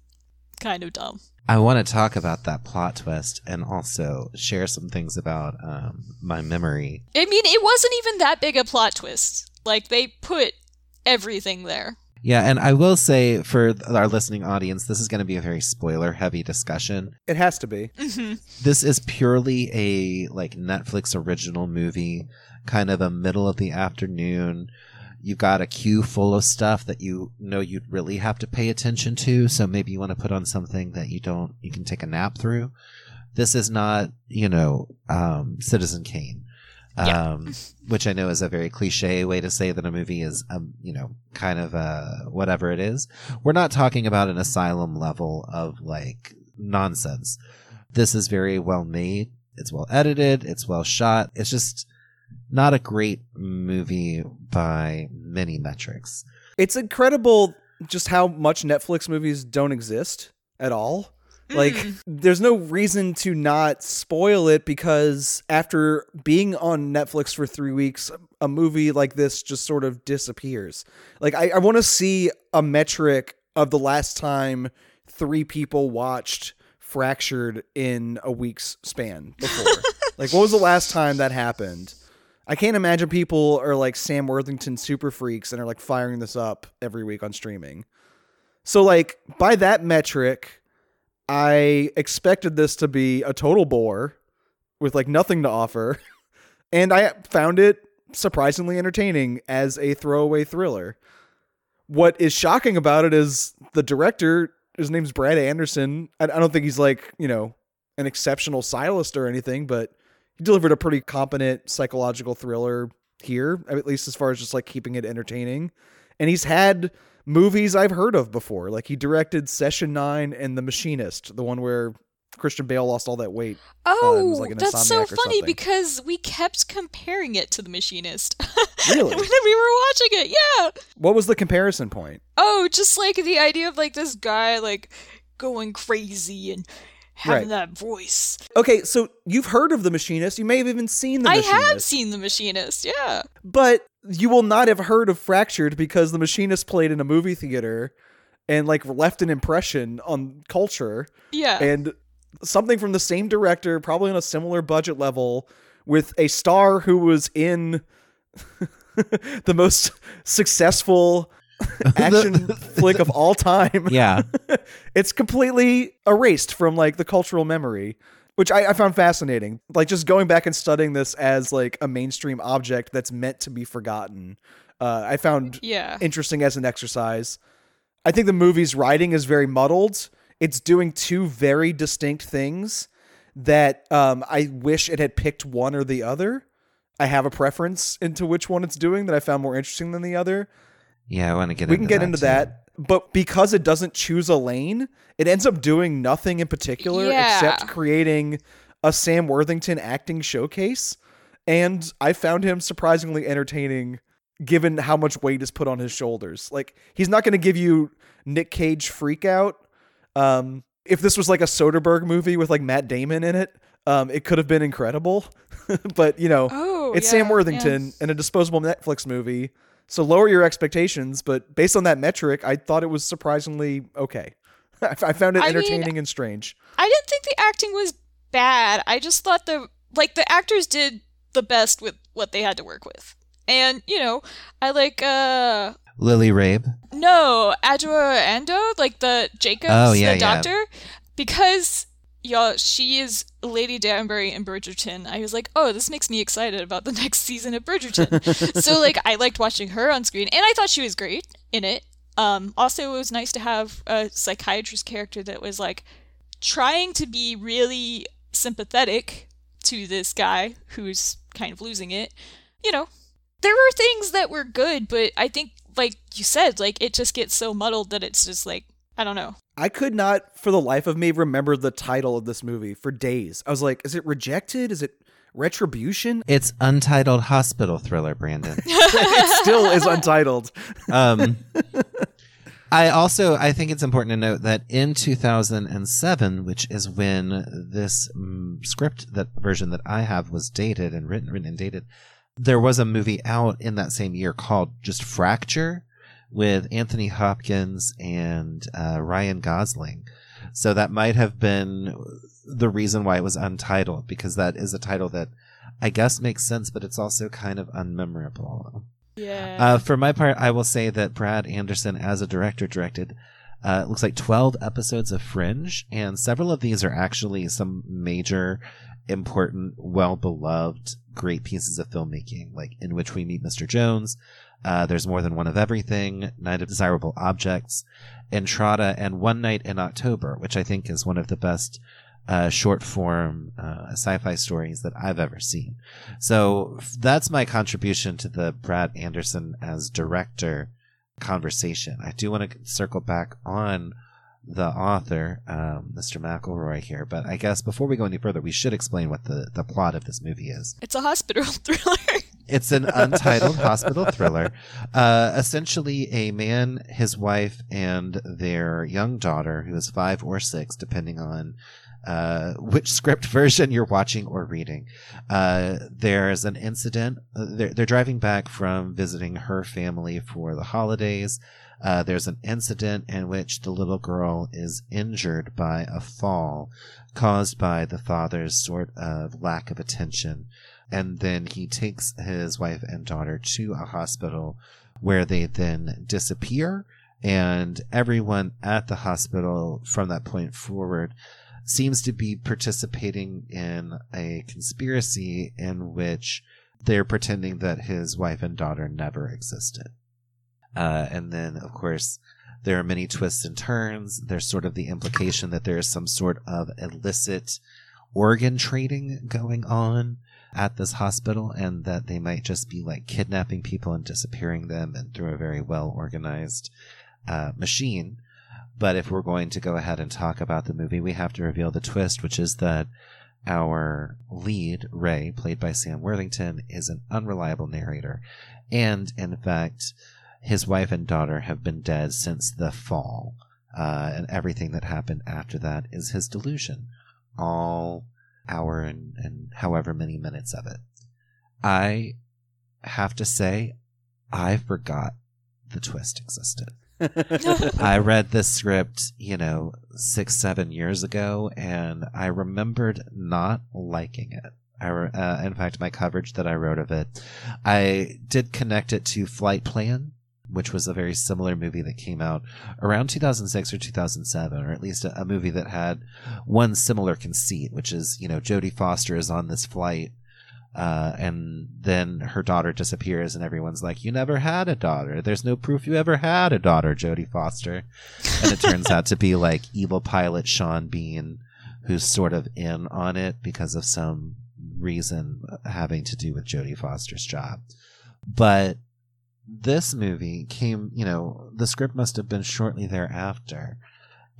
kind of dumb. I want to talk about that plot twist and also share some things about um, my memory. I mean, it wasn't even that big a plot twist. Like, they put everything there. Yeah, and I will say for our listening audience, this is going to be a very spoiler heavy discussion. It has to be. hmm This is purely a like Netflix original movie, kind of a middle of the afternoon. You've got a queue full of stuff that you know you'd really have to pay attention to, so maybe you want to put on something that you don't you can take a nap through. This is not, you know, um, Citizen Kane. Yeah. Um, which I know is a very cliche way to say that a movie is, um, you know, kind of uh, whatever it is. We're not talking about an asylum level of like nonsense. This is very well made. It's well edited. It's well shot. It's just not a great movie by many metrics. It's incredible just how much Netflix movies don't exist at all. Like, Mm. there's no reason to not spoil it because after being on Netflix for three weeks, a movie like this just sort of disappears. Like, I, I want to see a metric of the last time three people watched Fractured in a week's span before. like, what was the last time that happened? I can't imagine people are like Sam Worthington super freaks and are like firing this up every week on streaming. So like by that metric, I expected this to be a total bore with like nothing to offer, and I found it surprisingly entertaining as a throwaway thriller. What is shocking about it is the director, his name's Brad Anderson. I, don't think he's like, you know, an exceptional stylist or anything, but he delivered a pretty competent psychological thriller here, at least as far as just like keeping it entertaining. And he's had movies I've heard of before. Like he directed Session 9 and The Machinist, the one where Christian Bale lost all that weight. Uh, oh, was like an that's so funny because we kept comparing it to The Machinist. Really? when we were watching it, yeah. What was the comparison point? Oh, just like the idea of like this guy like going crazy and having Right. that voice. Okay, so you've heard of The Machinist. You may have even seen The I Machinist. I have seen The Machinist, yeah. but you will not have heard of Fractured because The Machinist played in a movie theater and like left an impression on culture. Yeah. and something from the same director, probably on a similar budget level, with a star who was in the most successful action flick of all time. Yeah. It's completely erased from like the cultural memory. Which I, I found fascinating. Like just going back and studying this as like a mainstream object that's meant to be forgotten. Uh, I found yeah. interesting as an exercise. I think the movie's writing is very muddled. It's doing two very distinct things that um, I wish it had picked one or the other. I have a preference into which one it's doing that I found more interesting than the other. Yeah, I want to get we into can get that into too. that. But because it doesn't choose a lane, it ends up doing nothing in particular Yeah. except creating a Sam Worthington acting showcase. And I found him surprisingly entertaining given how much weight is put on his shoulders. Like he's not going to give you Nick Cage freak out. Um, if this was like a Soderbergh movie with like Matt Damon in it, um, it could have been incredible. but you know, Oh, it's yeah, Sam Worthington in a disposable Netflix movie. So lower your expectations, but based on that metric, I thought it was surprisingly okay. I I found it I mean- entertaining and strange. I didn't think the acting was bad. I just thought the like the actors did the best with what they had to work with. And, you know, I like uh Lily Rabe. no, Adjoa Andoh, like the Jacobs, Oh, yeah, the yeah. doctor, because y'all, she is Lady Danbury in Bridgerton. I was like, oh, this makes me excited about the next season of Bridgerton. so like, I liked watching her on screen, and I thought she was great in it. Um, also, it was nice to have a psychiatrist character that was like trying to be really sympathetic to this guy who's kind of losing it. You know, there were things that were good, but I think, like you said, like it just gets so muddled that it's just like I don't know. I could not, for the life of me, remember the title of this movie for days. I was like, is it rejected? Is it retribution? It's untitled hospital thriller, Brandon. it still is untitled. Um, I also I think it's important to note that in 2007, which is when this mm, script that version that I have was dated and written, written and dated, there was a movie out in that same year called just Fracture with Anthony Hopkins and uh, Ryan Gosling. So that might have been the reason why it was untitled because that is a title that I guess makes sense, but it's also kind of unmemorable. Yeah. Uh, for my part, I will say that Brad Anderson, as a director, directed uh, it looks like 12 episodes of Fringe, and several of these are actually some major, important, well beloved, great pieces of filmmaking, like In Which We Meet Mr. Jones. Uh, There's More Than One of Everything, Night of Desirable Objects, Entrada, and One Night in October, which I think is one of the best uh, short form uh, sci-fi stories that I've ever seen. So that's my contribution to the Brad Anderson as director conversation. I do want to circle back on the author, um, Mr. McElroy here, but I guess before we go any further, we should explain what the, the plot of this movie is. it's a hospital thriller. It's an untitled hospital thriller. Uh, essentially, a man, his wife, and their young daughter, who is five or six, depending on uh, which script version you're watching or reading. Uh, there's an incident. uh, They're, they're driving back from visiting her family for the holidays. Uh, there's an incident in which the little girl is injured by a fall caused by the father's sort of lack of attention. And then he takes his wife and daughter to a hospital where they then disappear. And everyone at the hospital from that point forward seems to be participating in a conspiracy in which they're pretending that his wife and daughter never existed uh, and then of course there are many twists and turns there's sort of the implication that there is some sort of illicit organ trading going on at this hospital and that they might just be like kidnapping people and disappearing them and through a very well organized uh, machine. But if we're going to go ahead and talk about the movie, we have to reveal the twist, which is that our lead, Ray, played by Sam Worthington, is an unreliable narrator. And in fact, his wife and daughter have been dead since the fall. Uh, and everything that happened after that is his delusion. All hour and, and however many minutes of it. I have to say, I forgot the twist existed. I read this script, you know, six, seven years ago, and I remembered not liking it. I, uh, in fact, my coverage that I wrote of it, I did connect it to Flight Plan, which was a very similar movie that came out around 2006 or 2007, or at least a, a movie that had one similar conceit, which is, you know, Jodie Foster is on this flight. Uh, and then her daughter disappears, and everyone's like, "You never had a daughter. There's no proof you ever had a daughter, Jodie Foster." And it turns out to be like evil pilot Sean Bean, who's sort of in on it because of some reason having to do with Jodie Foster's job. But this movie came, you know, the script must have been shortly thereafter.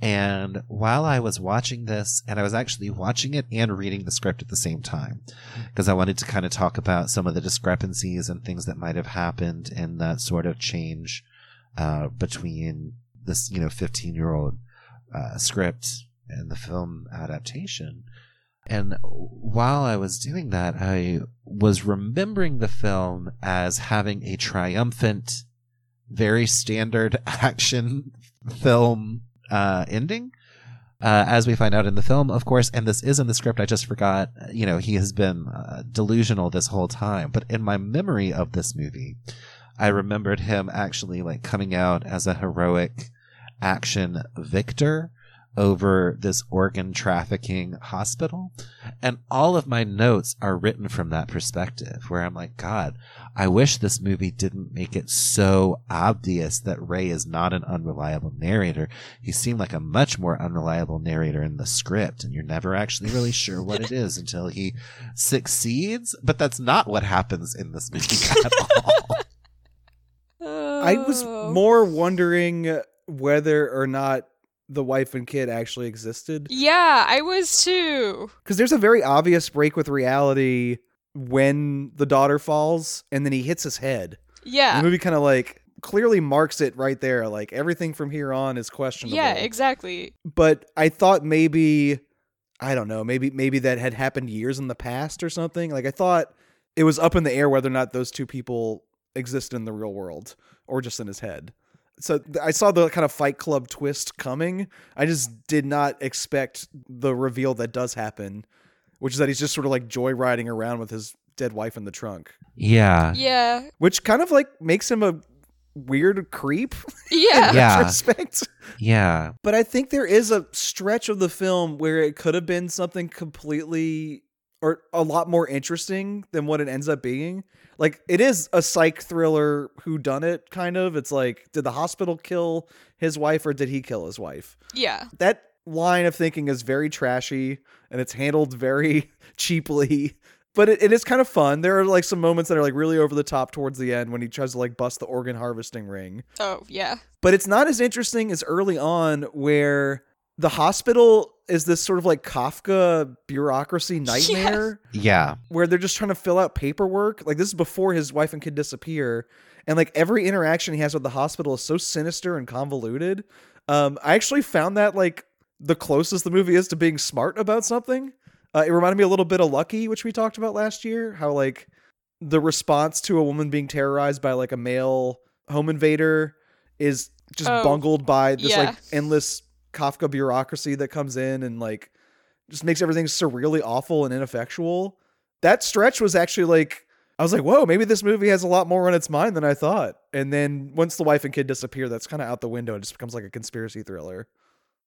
And while I was watching this, and I was actually watching it and reading the script at the same time, because I wanted to kind of talk about some of the discrepancies and things that might have happened in that sort of change uh, between this, you know, 15 year old uh, script and the film adaptation. And while I was doing that, I was remembering the film as having a triumphant, very standard action film uh, ending. Uh, as we find out in the film, of course, and this is in the script, I just forgot, you know, he has been uh, delusional this whole time. But in my memory of this movie, I remembered him actually like coming out as a heroic action victor over this organ trafficking hospital. And all of my notes are written from that perspective, where I'm like, God, I wish this movie didn't make it so obvious that Ray is not an unreliable narrator. He seemed like a much more unreliable narrator in the script, and you're never actually really sure what it is until he succeeds. But that's not what happens in this movie at all. I was more wondering whether or not the wife and kid actually existed. Yeah, I was too. Because there's a very obvious break with reality when the daughter falls and then he hits his head. Yeah. The movie kind of like clearly marks it right there. Like everything from here on is questionable. Yeah, exactly. but I thought maybe I don't know, maybe maybe that had happened years in the past or something. Like I thought it was up in the air whether or not those two people exist in the real world or just in his head. So th- I saw the kind of Fight Club twist coming. I just did not expect the reveal that does happen, which is that he's just sort of like joyriding around with his dead wife in the trunk, Yeah. Yeah. which kind of like makes him a weird creep Yeah. in Yeah. retrospect. Yeah. But I think there is a stretch of the film where it could have been something completely or a lot more interesting than what it ends up being. Like it is a psych thriller who done it kind of. It's like did the hospital kill his wife or did he kill his wife? Yeah. That line of thinking is very trashy and it's handled very cheaply. But it, it is kind of fun. There are like some moments that are like really over the top towards the end when he tries to like bust the organ harvesting ring Oh, yeah. but it's not as interesting as early on where the hospital is this sort of like Kafka bureaucracy nightmare Yeah. where they're just trying to fill out paperwork. Like this is before his wife and kid disappear, and like every interaction he has with the hospital is so sinister and convoluted. Um, I actually found that like the closest the movie is to being smart about something. Uh, it reminded me a little bit of Lucky, which we talked about last year. How like the response to a woman being terrorized by like a male home invader is just Oh, bungled by this yeah. like endless Kafka bureaucracy that comes in and like just makes everything surreally awful and ineffectual. That stretch was actually like I was like, whoa, maybe this movie has a lot more on its mind than I thought. And then once the wife and kid disappear, that's kind of out the window. It just becomes like a conspiracy thriller.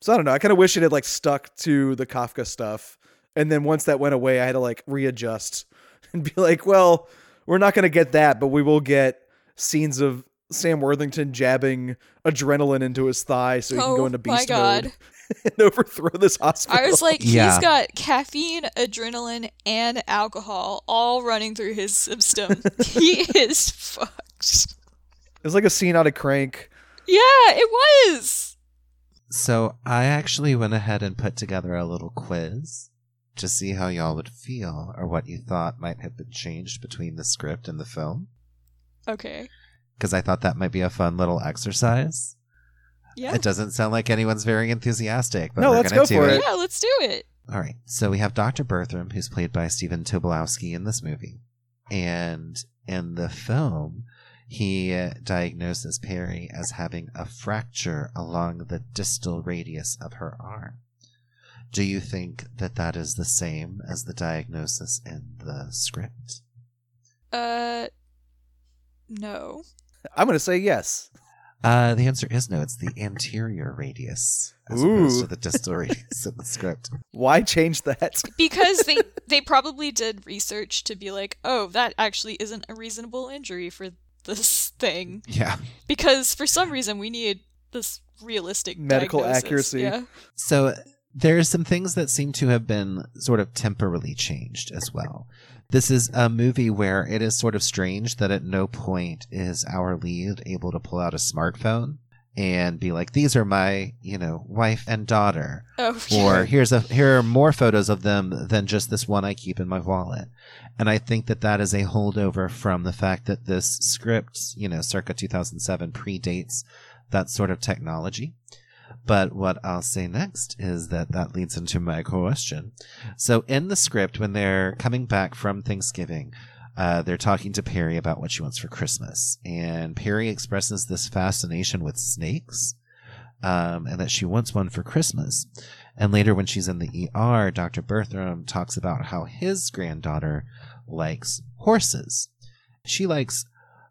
So I don't know. I kind of wish it had like stuck to the Kafka stuff. And then once that went away, I had to like readjust and be like, well, we're not going to get that, but we will get scenes of Sam Worthington jabbing adrenaline into his thigh so he can go Oh into my beast God. mode and overthrow this hospital. I was like, Yeah. he's got caffeine, adrenaline, and alcohol all running through his system. he is fucked. it's like a scene out of Crank. Yeah, it was. So I actually went ahead and put together a little quiz to see how y'all would feel or what you thought might have been changed between the script and the film. Okay. Because I thought that might be a fun little exercise. Yeah. It doesn't sound like anyone's very enthusiastic, but No, we're let's gonna go do for it. it. Yeah, let's do it. All right. So we have Dr. Bertram, who's played by Stephen Tobolowsky in this movie. And in the film, he uh, diagnoses Perry as having a fracture along the distal radius of her arm. Do you think that that is the same as the diagnosis in the script? Uh, no. I'm going to say yes. Uh, the answer is no. It's the anterior radius as opposed to the distal radius in the script. Why change that? Because they they probably did research to be like, oh, that actually isn't a reasonable injury for this thing. Yeah. Because for some reason we need this realistic Medical diagnosis. accuracy. Yeah. So there's some things that seem to have been sort of temporarily changed as well. This is a movie where it is sort of strange that at no point is our lead able to pull out a smartphone and be like, "These are my, you know, wife and daughter," Oh, or "Here's a here are more photos of them than just this one I keep in my wallet." And I think that that is a holdover from the fact that this script, you know, circa 2007 predates that sort of technology. But what I'll say next is that that leads into my question. So in the script, when they're coming back from Thanksgiving, uh, they're talking to Perry about what she wants for Christmas, and Perry expresses this fascination with snakes, um, and that she wants one for Christmas. And later, when she's in the ER, Dr. Bertram talks about how his granddaughter likes horses. She likes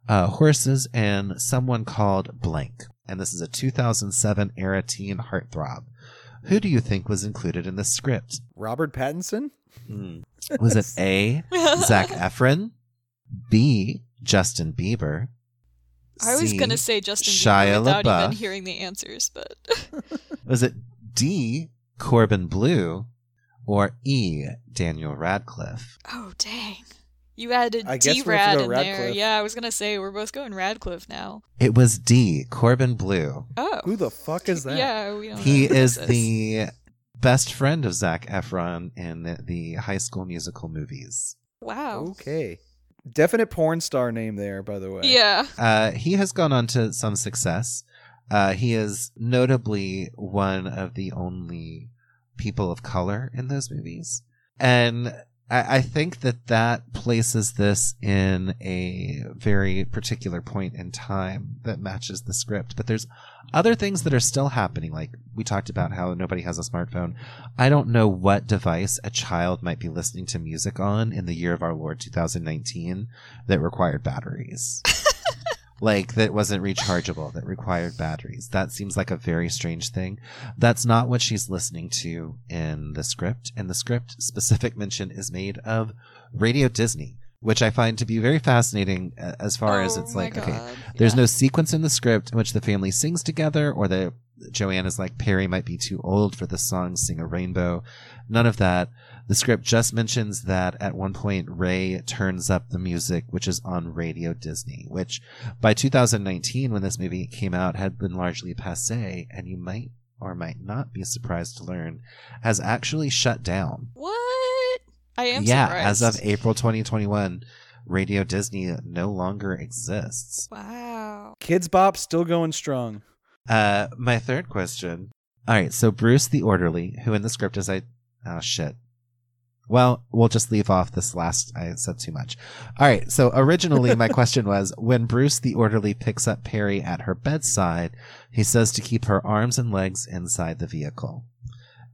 uh, horses and someone called Blank. And this is a 2007 era teen heartthrob. Who do you think was included in the script? Robert Pattinson? Hmm. Was it A. Zac Efron, B. Justin Bieber? I was C, gonna say Justin Shia Bieber without LaBeouf. even hearing the answers, but Was it D. Corbin Bleu, or E. Daniel Radcliffe? oh dang, you added I guess D we have Rad to go in there. Yeah, I was gonna say we're both going Radcliffe now. It was D. Corbin Bleu. Oh, Who the fuck is that? yeah, we don't. He know who is the best friend of Zac Efron in the, the High School Musical movies. wow. Okay. Definite porn star name there, by the way. Yeah. Uh, he has gone on to some success. Uh, he is notably one of the only people of color in those movies. And I, I think that that places this in a very particular point in time that matches the script. But there's other things that are still happening. Like we talked about how nobody has a smartphone. I don't know what device a child might be listening to music on in the year of our Lord 2019 that required batteries. like that wasn't rechargeable that required batteries that seems like a very strange thing that's not what she's listening to in the script and the script specific mention is made of radio disney which i find to be very fascinating uh, as far as Oh it's my like okay God. there's Yeah. no sequence in the script in which the family sings together or the joanne is like perry might be too old for the song sing a rainbow none of that the script just mentions that at one point ray turns up the music which is on radio disney which by 2019 when this movie came out had been largely passe and you might or might not be surprised to learn has actually shut down What? I am yeah surprised. as of april 2021 radio disney no longer exists Wow. Kidz Bop still going strong. uh my third question all right so bruce the orderly who in the script is i oh shit well we'll just leave off this last i said too much. All right so originally my question was when bruce the orderly picks up perry at her bedside he says to keep her arms and legs inside the vehicle.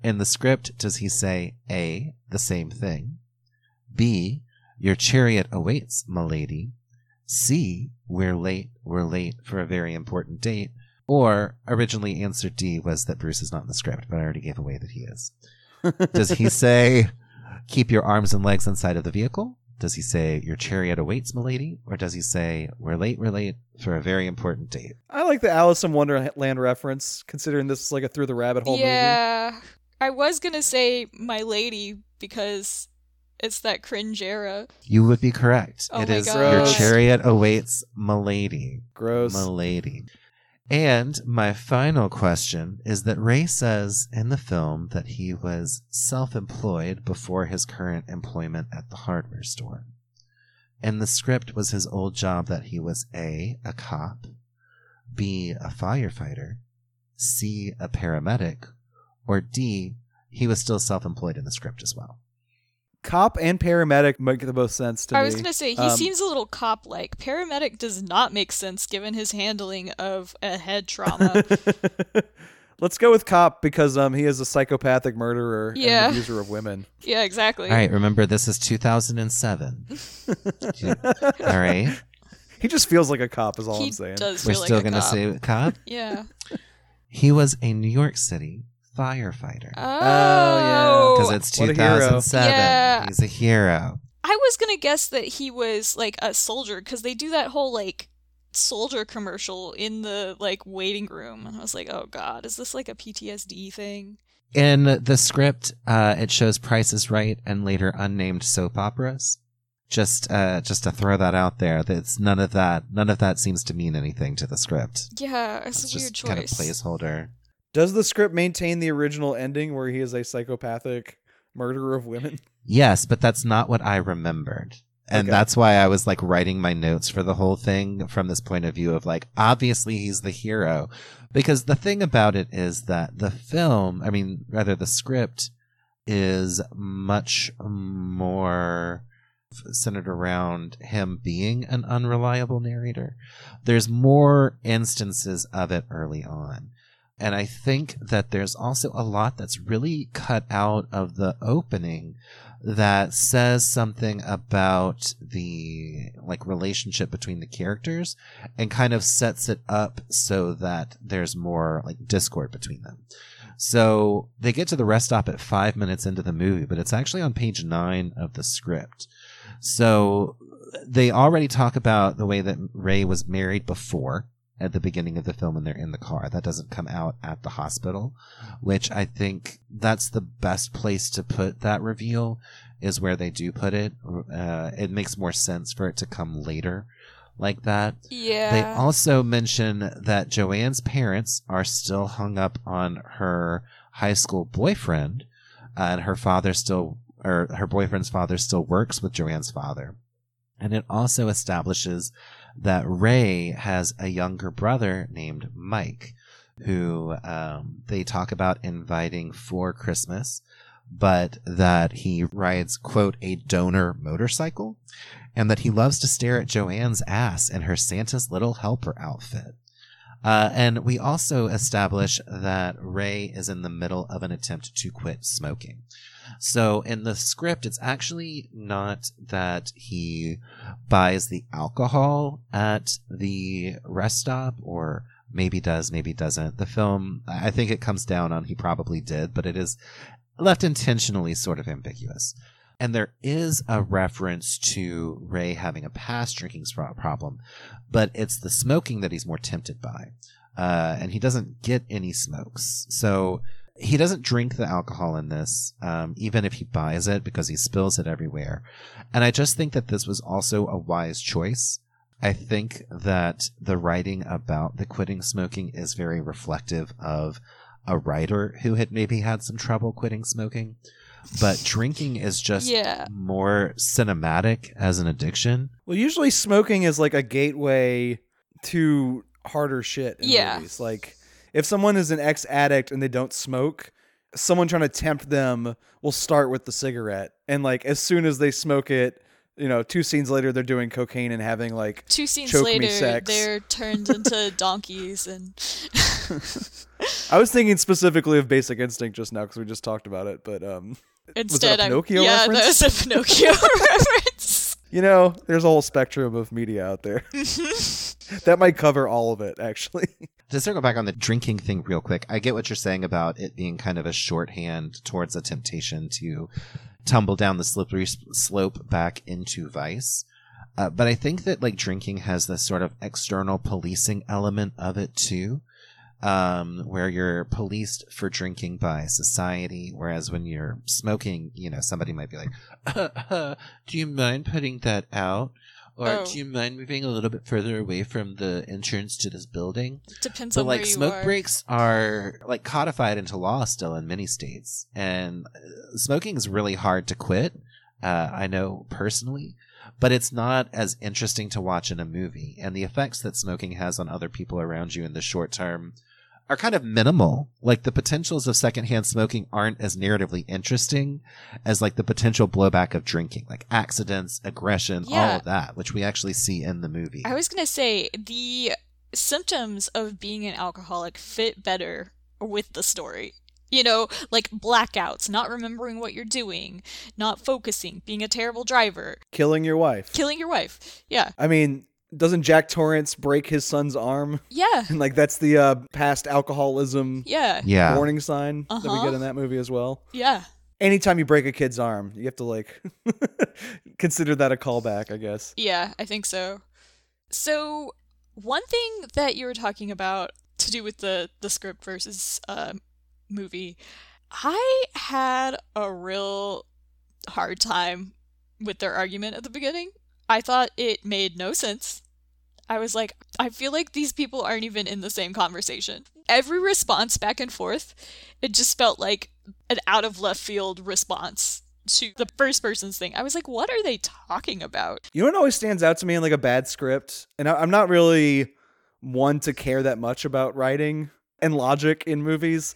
In the script does he say a the same thing? B your chariot awaits milady c we're late we're late for a very important date. Or originally answer D was that Bruce is not in the script, but I already gave away that he is. Does he say keep your arms and legs inside of the vehicle? Does he say your chariot awaits, milady? Or does he say we're late, we're late for a very important date? I like the Alice in Wonderland reference, considering this is like a through the rabbit hole movie. yeah. I was gonna say my lady because it's that cringe era. You would be correct. Oh it my is God. your chariot awaits, milady. Gross. Milady. And my final question is that Ray says in the film that he was self employed before his current employment at the hardware store. In the script was his old job that he was A, a cop, B, a firefighter, C, a paramedic, or D, he was still self employed in the script as well. Cop and paramedic make the most sense to I me. I was gonna say he Um, seems a little cop like. Paramedic does not make sense given his handling of a head trauma. Let's go with cop because um he is a psychopathic murderer Yeah. and abuser of women. yeah, exactly. All right, remember this is 2007. All right, He just feels like a cop, is all he I'm saying. does we're feel still going to say cop. Yeah. He was a New York City firefighter. Oh, yeah. Because it's What a 2007. Yeah. He's a hero. I was gonna guess that he was like a soldier because they do that whole like soldier commercial in the like waiting room, and I was like, oh god, is this like a PTSD thing? In the script, uh, it shows Price is Right and later unnamed soap operas. Just, uh, just to throw that out there, that's none of that. None of that seems to mean anything to the script. Yeah, it's, It's a weird choice. kind of placeholder. Does the script maintain the original ending where he is a psychopathic murderer of women? Yes, but that's not what I remembered. And Okay. that's why I was like writing my notes for the whole thing from this point of view of like, obviously he's the hero. Because the thing about it is that the film, I mean, rather the script, is much more centered around him being an unreliable narrator. There's more instances of it early on. And I think that there's also a lot that's really cut out of the opening that says something about the like relationship between the characters and kind of sets it up so that there's more like discord between them. So they get to the rest stop at five minutes into the movie, but it's actually on page nine of the script. So they already talk about the way that Ray was married before at the beginning of the film and they're in the car. That doesn't come out at the hospital, which I think that's the best place to put that reveal is where they do put it. Uh, it makes more sense for it to come later like that. Yeah. They also mention that Joanne's parents are still hung up on her high school boyfriend, uh, and her father still, or her boyfriend's father still works with Joanne's father. And it also establishes that Ray has a younger brother named Mike, who um, they talk about inviting for Christmas but that he rides, quote, a donor motorcycle, and that he loves to stare at Joanne's ass in her Santa's little helper outfit. Uh, and we also establish that Ray is in the middle of an attempt to quit smoking. So in the script, it's actually not that he buys the alcohol at the rest stop or maybe does, maybe doesn't. The film, I think it comes down on he probably did, but it is left intentionally sort of ambiguous. And there is a reference to Ray having a past drinking problem, but it's the smoking that he's more tempted by. Uh, and he doesn't get any smokes. So he doesn't drink the alcohol in this, um, even if he buys it because he spills it everywhere. And I just think that this was also a wise choice. I think that the writing about the quitting smoking is very reflective of a writer who had maybe had some trouble quitting smoking. But drinking is just Yeah. more cinematic as an addiction. Well, usually smoking is like a gateway to harder shit in Yeah. movies. Like if someone is an ex addict and they don't smoke, someone trying to tempt them will start with the cigarette. And like as soon as they smoke it, you know, two scenes later they're doing cocaine and having like Two scenes later, they're turned into donkeys, and I was thinking specifically of Basic Instinct just now because we just talked about it, but um instead, I'm Pinocchio yeah, reference? that was a Pinocchio reference. You know, there's a whole spectrum of media out there. that might cover all of it actually. To circle back on the drinking thing real quick, I get what you're saying about it being kind of a shorthand towards a temptation to tumble down the slippery slope back into vice. Uh, but I think that like drinking has this sort of external policing element of it too, um, where you're policed for drinking by society. Whereas when you're smoking, you know, somebody might be like, "Do you mind putting that out?" Or Oh. do you mind moving a little bit further away from the entrance to this building? Depends But on like where you smoke are. breaks are like codified into law still in many states, and uh, smoking is really hard to quit. Uh, I know personally, but it's not as interesting to watch in a movie. And the effects that smoking has on other people around you in the short term are kind of minimal. Like the potentials of secondhand smoking aren't as narratively interesting as like the potential blowback of drinking, like accidents, aggression, all of that, which we actually see in the movie. I was gonna say the symptoms of being an alcoholic fit better with the story. You know, like blackouts, not remembering what you're doing, not focusing, being a terrible driver, Killing your wife. killing your wife. Yeah. I mean, doesn't Jack Torrance break his son's arm? Yeah. And like that's the uh, past alcoholism Yeah. yeah. warning sign that we Uh-huh. get in that movie as well. Yeah. Anytime you break a kid's arm, you have to like consider that a callback, I guess. Yeah, I think so. So, one thing that you were talking about to do with the the script versus uh, movie, I had a real hard time with their argument at the beginning. I thought it made no sense. I was like, I feel like these people aren't even in the same conversation. Every response back and forth, it just felt like an out of left field response to the first person's thing. I was like, what are they talking about? You know what always stands out to me in like a bad script, and I'm not really one to care that much about writing and logic in movies.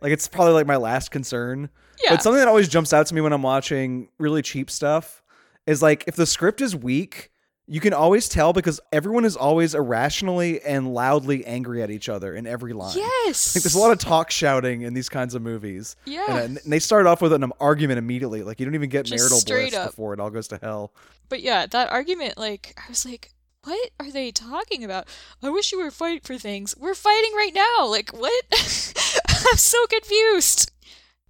Like it's probably like my last concern. Yeah. But something that always jumps out to me when I'm watching really cheap stuff is like if the script is weak, you can always tell because everyone is always irrationally and loudly angry at each other in every line. Yes. Like there's a lot of talk shouting in these kinds of movies. Yeah. And, uh, and they start off with an um, argument immediately. Like you don't even get Just marital bliss up. before it all goes to hell. But yeah, that argument, like, I was like, what are they talking about? I wish you were fighting for things. We're fighting right now. Like, what? I'm so confused.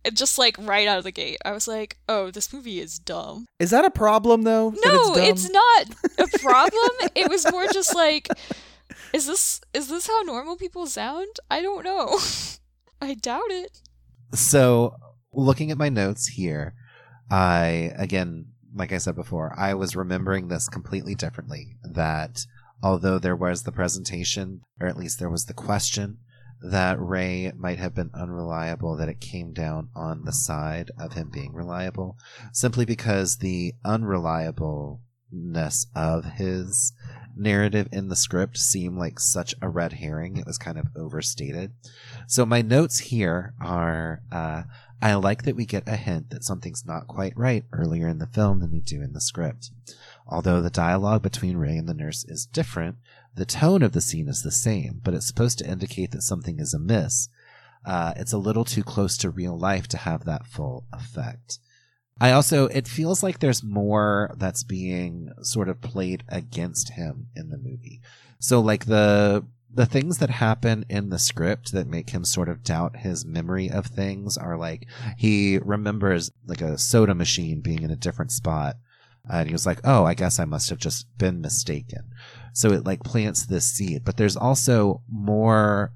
And just like right out of the gate, I was like, oh, this movie is dumb. Is that a problem though? No, dumb? it's not a problem. it was more just like, is this is this how normal people sound? I don't know. I doubt it. So, looking at my notes here, I, again, like I said before, I was remembering this completely differently. That although there was the presentation, or at least there was the question, that Ray might have been unreliable, that it came down on the side of him being reliable, simply because the unreliableness of his narrative in the script seemed like such a red herring. It was kind of overstated. So my notes here are uh, I like that we get a hint that something's not quite right earlier in the film than we do in the script. Although the dialogue between Ray and the nurse is different, the tone of the scene is the same, but it's supposed to indicate that something is amiss. Uh, it's a little too close to real life to have that full effect. I also, it feels like there's more that's being sort of played against him in the movie. So, like the the things that happen in the script that make him sort of doubt his memory of things are like he remembers like a soda machine being in a different spot and he was like oh i guess i must have just been mistaken so it like plants this seed but there's also more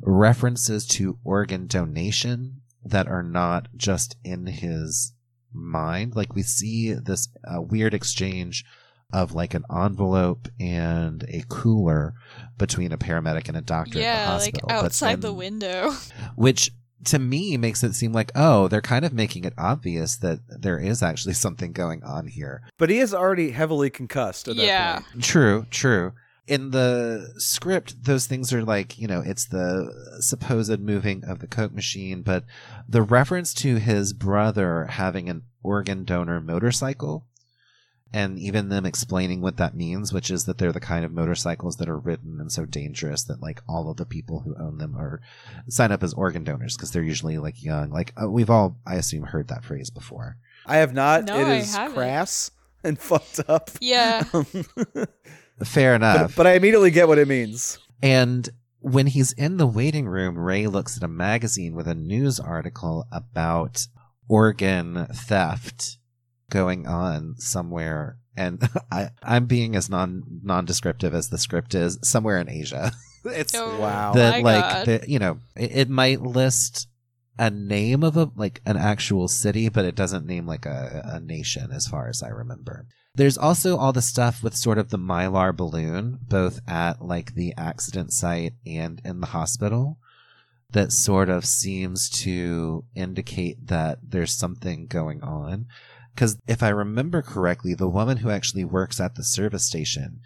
references to organ donation that are not just in his mind like we see this uh, weird exchange of like an envelope and a cooler between a paramedic and a doctor yeah, at the hospital. like outside the window. Which to me makes it seem like, oh, they're kind of making it obvious that there is actually something going on here. But he is already heavily concussed at that Yeah. point. True, true. In the script, those things are like, you know, it's the supposed moving of the Coke machine, but the reference to his brother having an organ donor motorcycle and even them explaining what that means, which is that they're the kind of motorcycles that are ridden and so dangerous that like all of the people who own them are sign up as organ donors because they're usually like young. Like uh, we've all, I assume, heard that phrase before. I have not. No, it I is haven't. crass and fucked up. Yeah. Fair enough. but, but I immediately get what it means. And when he's in the waiting room, Ray looks at a magazine with a news article about organ theft going on somewhere. And I, I'm being as non non-descriptive as the script is somewhere in Asia. it's Oh, Wow. that my like God. the, you know it, it might list a name of a like an actual city, but it doesn't name like a, a nation as far as I remember. There's also all the stuff with sort of the mylar balloon, both at like the accident site and in the hospital, that sort of seems to indicate that there's something going on. Because if I remember correctly, the woman who actually works at the service station,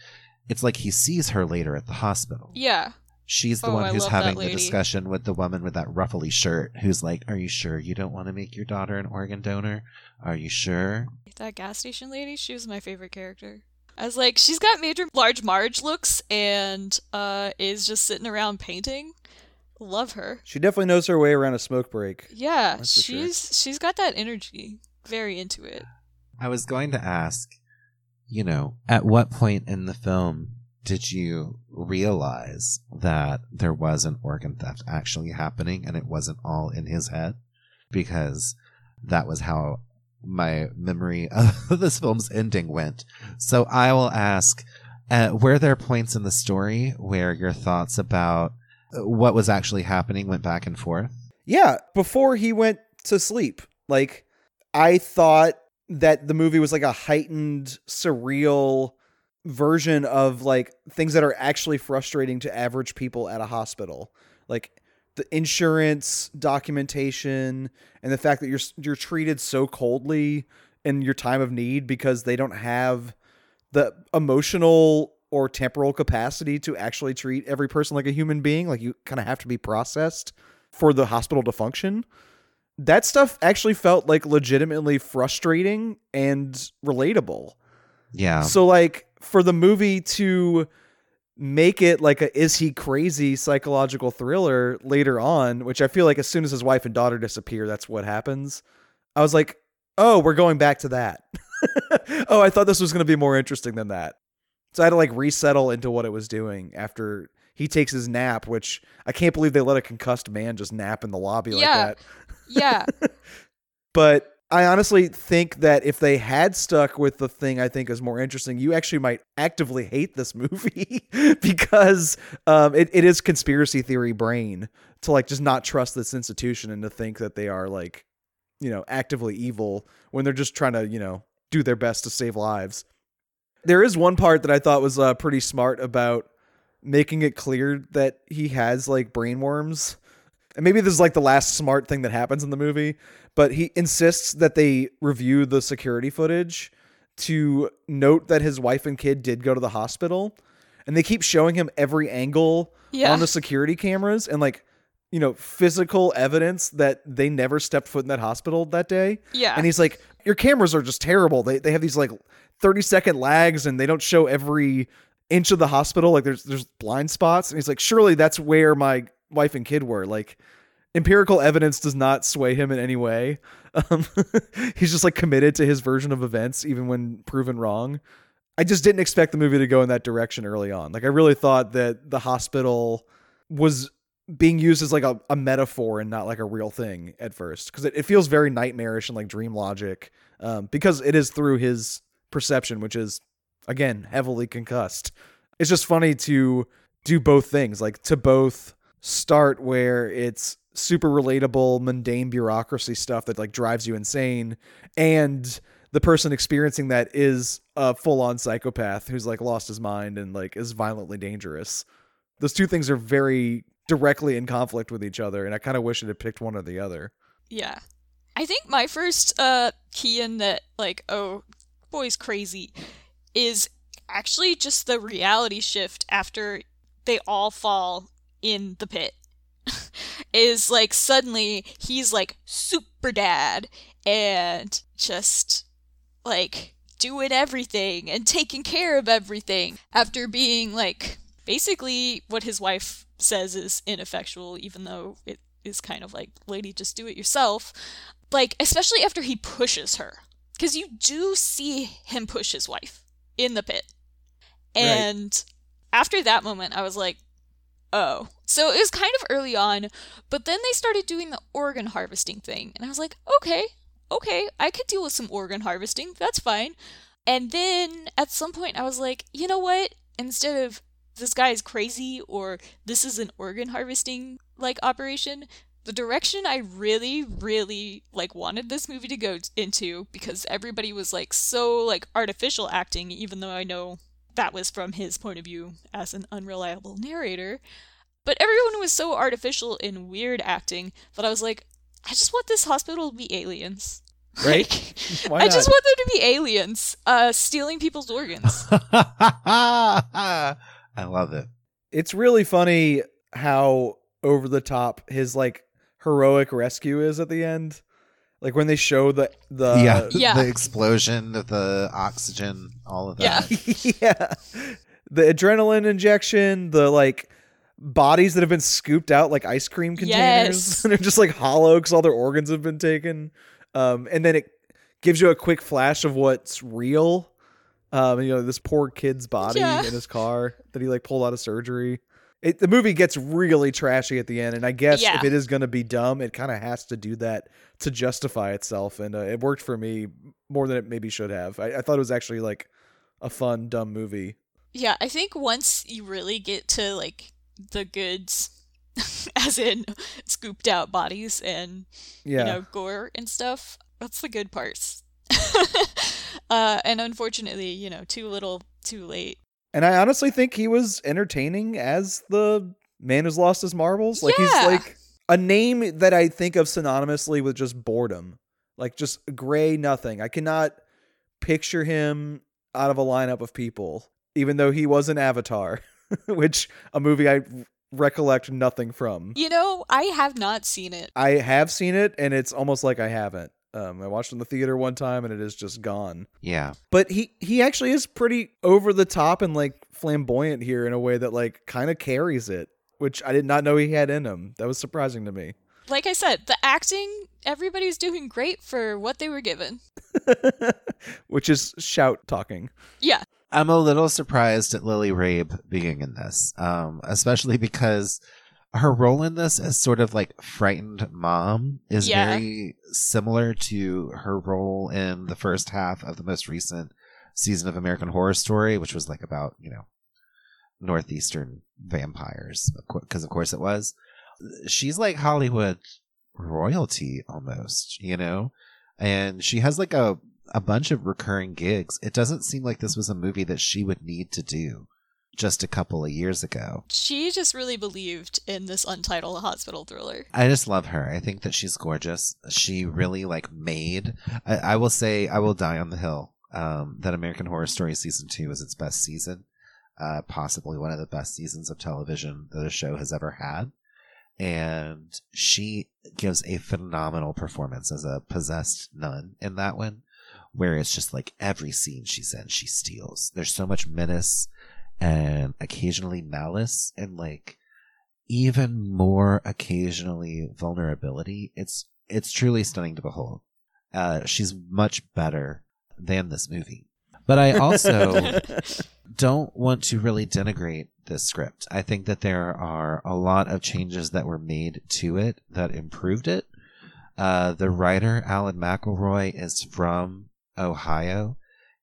it's like he sees her later at the hospital. yeah. She's the Oh, one I who's having the discussion with the woman with that ruffly shirt who's like, Are you sure you don't want to make your daughter an organ donor? Are you sure? That gas station lady, she was my favorite character. I was like, she's got major large Marge looks and uh is just sitting around painting. Love her. She definitely knows her way around a smoke break. Yeah, That's for sure. she's she's got that energy. Very into it. I was going to ask, you know, at what point in the film did you realize that there was an organ theft actually happening and it wasn't all in his head? Because that was how my memory of this film's ending went. So I will ask, uh, were there points in the story where your thoughts about what was actually happening went back and forth? Yeah, before he went to sleep. Like I thought that the movie was like a heightened surreal version of like things that are actually frustrating to average people at a hospital. Like the insurance documentation and the fact that you're you're treated so coldly in your time of need because they don't have the emotional or temporal capacity to actually treat every person like a human being like you kind of have to be processed for the hospital to function that stuff actually felt like legitimately frustrating and relatable Yeah. so like for the movie to make it like a is he crazy psychological thriller later on, which I feel like as soon as his wife and daughter disappear, that's what happens. I was like, "Oh, we're going back to that." oh, I thought this was going to be more interesting than that. So I had to like resettle into what it was doing after he takes his nap, which I can't believe they let a concussed man just nap in the lobby like that. Yeah. But I honestly think that if they had stuck with the thing I think is more interesting, you actually might actively hate this movie because um, it, it is conspiracy theory brain to like just not trust this institution and to think that they are like, you know, actively evil when they're just trying to, you know, do their best to save lives. There is one part that I thought was uh, pretty smart about making it clear that he has like brain worms. And maybe this is like the last smart thing that happens in the movie, but he insists that they review the security footage to note that his wife and kid did go to the hospital and they keep showing him every angle Yeah. on the security cameras and like you know physical evidence that they never stepped foot in that hospital that day yeah. and he's like your cameras are just terrible they, they have these like 30 second lags and they don't show every inch of the hospital like there's there's blind spots and he's like surely that's where my wife and kid were like empirical evidence does not sway him in any way. Um, he's just like committed to his version of events even when proven wrong. I just didn't expect the movie to go in that direction early on. Like i really thought that the hospital was being used as like a, a metaphor and not like a real thing at first because it, it feels very nightmarish and like dream logic um, because it is through his perception which is again heavily concussed. It's just funny to do both things like to both start where it's super relatable mundane bureaucracy stuff that like drives you insane and the person experiencing that is a full-on psychopath who's like lost his mind and like is violently dangerous those two things are very directly in conflict with each other and i kind of wish it had picked one or the other Yeah. I think my first uh key in that like oh boy's crazy is actually just the reality shift after they all fall in the pit. is like suddenly he's like super dad and just like doing everything and taking care of everything after being like basically what his wife says is ineffectual even though it is kind of like lady just do it yourself like especially after he pushes her because you do see him push his wife in the pit Right. and after that moment i was like oh. So it was kind of early on but then they started doing the organ harvesting thing and i was like okay okay i could deal with some organ harvesting that's fine. And then at some point i was like you know what? Instead of this guy is crazy or this is an organ harvesting like operation the direction i really really like wanted this movie to go into because everybody was like so like artificial acting even though i know that was from his point of view as an unreliable narrator but everyone was so artificial and weird acting that i was like i just want this hospital to be aliens Right? Why I just want them to be aliens, uh, stealing people's organs. I love it. it's really funny how over the top his like heroic rescue is at the end like when they show the the yeah, Yeah. the explosion, the oxygen, all of Yeah. that. yeah the adrenaline injection the like bodies that have been scooped out like ice cream containers Yes. and they're just like hollow because all their organs have been taken um and then it gives you a quick flash of what's real um you know this poor kid's body Yeah. in his car that he like pulled out of surgery it, the movie gets really trashy at the end and i guess Yeah. if it is going to be dumb it kind of has to do that to justify itself and uh, it worked for me more than it maybe should have I, I thought it was actually like a fun dumb movie yeah, I think once you really get to like the goods, as in scooped out bodies and yeah you know gore and stuff, that's the good parts. uh, and unfortunately, you know, too little, too late. And i honestly think he was entertaining as the man who's lost his marbles. Like he's like a name that i think of synonymously with just boredom. Like just gray nothing. I cannot picture him out of a lineup of people even though he was an avatar which a movie i recollect nothing from. You know, I have not seen it. i have seen it and it's almost like i haven't um, i watched it in the theater one time and it is just gone. Yeah. but he he actually is pretty over the top and like flamboyant here in a way that like kind of carries it which i did not know he had in him. That was surprising to me. Like I said, the acting, everybody's doing great for what they were given. which is shout talking. Yeah, I'm a little surprised at Lily Rabe being in this, um, especially because her role in this as sort of like frightened mom is Yeah. very similar to her role in the first half of the most recent season of American Horror Story, which was like about, you know, northeastern vampires, because of course it was. She's like Hollywood royalty almost, you know? And she has like a a bunch of recurring gigs. It doesn't seem like this was a movie that she would need to do just a couple of years ago. she just really believed in this untitled hospital thriller. I just love her. I think that she's gorgeous. She really like made. I, I will say, I will die on the hill. Um, that American Horror Story season two was its best season. uh, possibly one of the best seasons of television that a show has ever had. And she gives a phenomenal performance as a possessed nun in that one, where it's just like every scene she's in, she steals. There's so much menace and occasionally malice and like even more occasionally vulnerability. It's it's truly stunning to behold. Uh, she's much better than this movie. But I also don't want to really denigrate this script. I think that there are a lot of changes that were made to it that improved it. Uh, the writer, Alan McElroy, is from Ohio,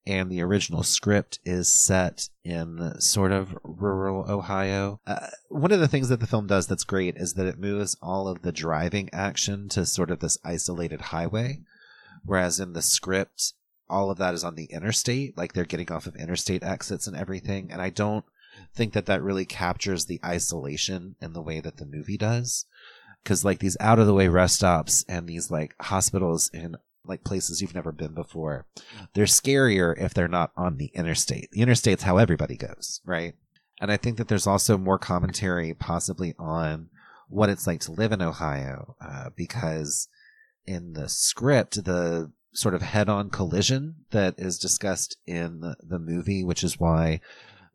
and the original script is set in sort of rural Ohio. Uh, one of the things that the film does that's great is that it moves all of the driving action to sort of this isolated highway, whereas in the script, all of that is on the interstate, like they're getting off of interstate exits and everything. And I don't think that that really captures the isolation in the way that the movie does. Cause like these out of the way rest stops and these like hospitals in like places you've never been before, they're scarier if they're not on the interstate. The interstate's how everybody goes, right? And I think that there's also more commentary possibly on what it's like to live in Ohio, uh, because in the script, the sort of head on collision that is discussed in the, movie, which is why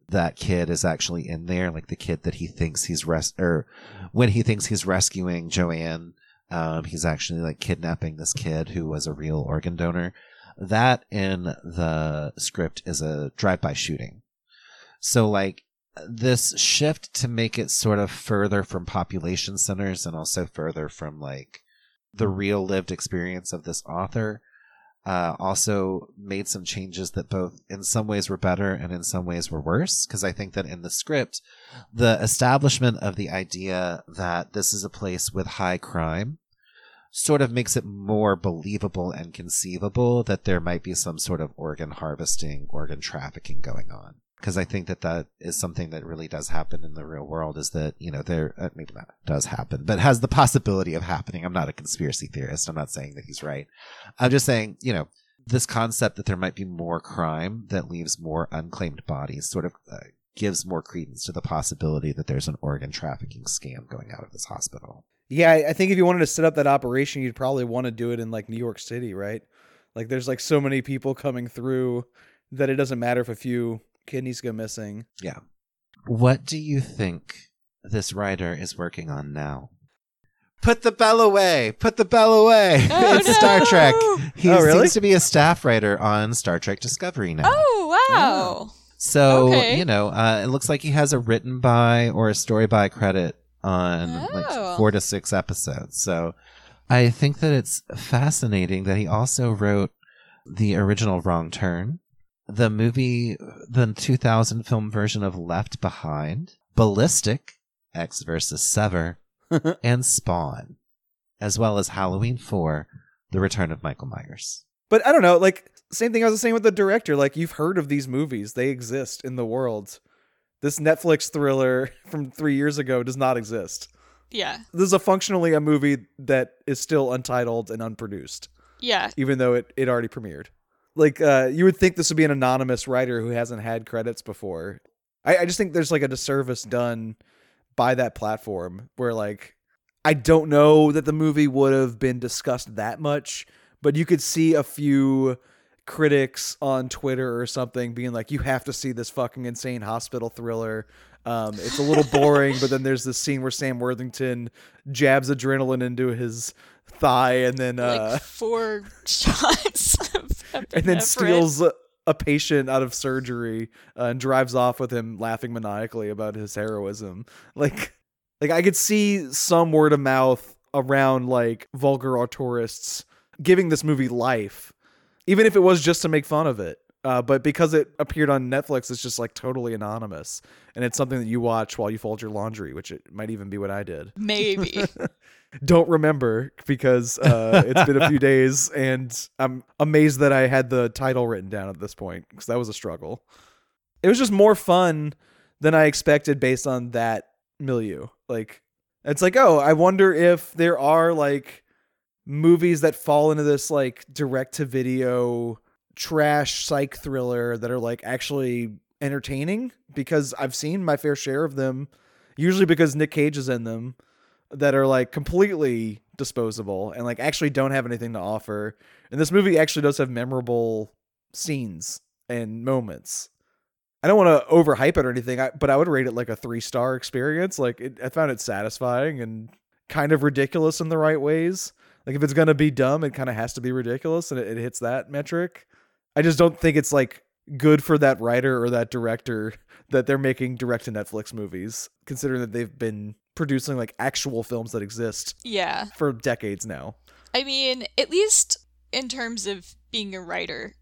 that kid is actually in there, like the kid that he thinks he's res or when he thinks he's rescuing Joanne, um, he's actually like kidnapping this kid who was a real organ donor. That in the script is a drive-by shooting. So like this shift to make it sort of further from population centers and also further from like the real lived experience of this author uh, also made some changes that both in some ways were better and in some ways were worse. Because I think that in the script, the establishment of the idea that this is a place with high crime sort of makes it more believable and conceivable that there might be some sort of organ harvesting, organ trafficking going on because I think that that is something that really does happen in the real world. Is that you know there uh, maybe that does happen, but has the possibility of happening. I'm not a conspiracy theorist. I'm not saying that he's right. I'm just saying you know this concept that there might be more crime that leaves more unclaimed bodies sort of uh, gives more credence to the possibility that there's an organ trafficking scam going out of this hospital. Yeah, I I think if you wanted to set up that operation, you'd probably want to do it in like New York City, right? Like there's like so many people coming through that it doesn't matter if a few kidneys go missing. Yeah. What do you think this writer is working on now? Put the bell away. Put the bell away. Oh, it's Star Trek. He Oh, really? seems to be a staff writer on Star Trek Discovery now. Oh wow! So, Okay. you know, uh, it looks like he has a written by or a story by credit on Oh. like four to six episodes. So I think that it's fascinating that he also wrote the original Wrong Turn, the movie, the 2000 film version of Left Behind, Ballistic, Ecks versus Sever, and Spawn, as well as Halloween 4, The Return of Michael Myers. But I don't know, like same thing I was saying with the director. Like you've heard of these movies; they exist in the world. This Netflix thriller from three years ago does not exist. Yeah, This is a functionally a movie that is still untitled and unproduced, yeah, even though it, it already premiered. Like uh, you would think this would be an anonymous writer who hasn't had credits before. I, I just think there's like a disservice done by that platform where like I don't know that the movie would have been discussed that much, but you could see a few critics on Twitter or something being like, "You have to see this fucking insane hospital thriller." Um, it's a little boring, but then there's this scene where Sam Worthington jabs adrenaline into his thigh and then uh, like four shots, of and then steals a- a patient out of surgery uh, and drives off with him laughing maniacally about his heroism. Like, like I could see some word of mouth around like vulgar auteurists giving this movie life, even if it was just to make fun of it. Uh, but because it appeared on Netflix, it's just like totally anonymous, and it's something that you watch while you fold your laundry, which it might even be what I did Maybe. don't remember because uh, it's been a few days and I'm amazed that I had the title written down at this point because that was a struggle. It was just more fun than I expected based on that milieu. Like, it's like, oh, I wonder if there are like movies that fall into this like direct to video trash psych thriller that are like actually entertaining because I've seen my fair share of them, usually because Nick Cage is in them, that are like completely disposable and like actually don't have anything to offer. And this movie actually does have memorable scenes and moments. I don't want to overhype it or anything, but I would rate it like a three star experience. Like it, I found it satisfying and kind of ridiculous in the right ways. Like if it's gonna be dumb, it kind of has to be ridiculous, and it, it hits that metric. I just don't think it's like good for that writer or that director that they're making direct to Netflix movies, considering that they've been producing like actual films that exist Yeah. for decades now. I mean, at least in terms of being a writer,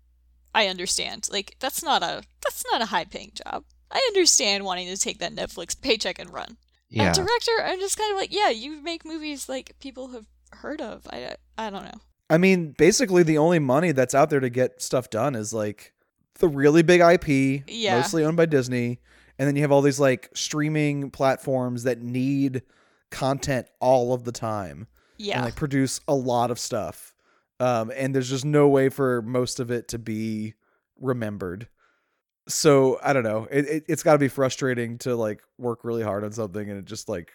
I understand. Like that's not a that's not a high paying job. I understand wanting to take that Netflix paycheck and run. Yeah. And director, I'm just kind of like, yeah, you make movies like people have heard of. I I don't know. I mean, basically the only money that's out there to get stuff done is like the really big IP, Yeah. mostly owned by Disney, and then you have all these like streaming platforms that need content all of the time Yeah. and like produce a lot of stuff. Um, and there's just no way for most of it to be remembered. So I don't know. It, it it's got to be frustrating to like work really hard on something and it just like,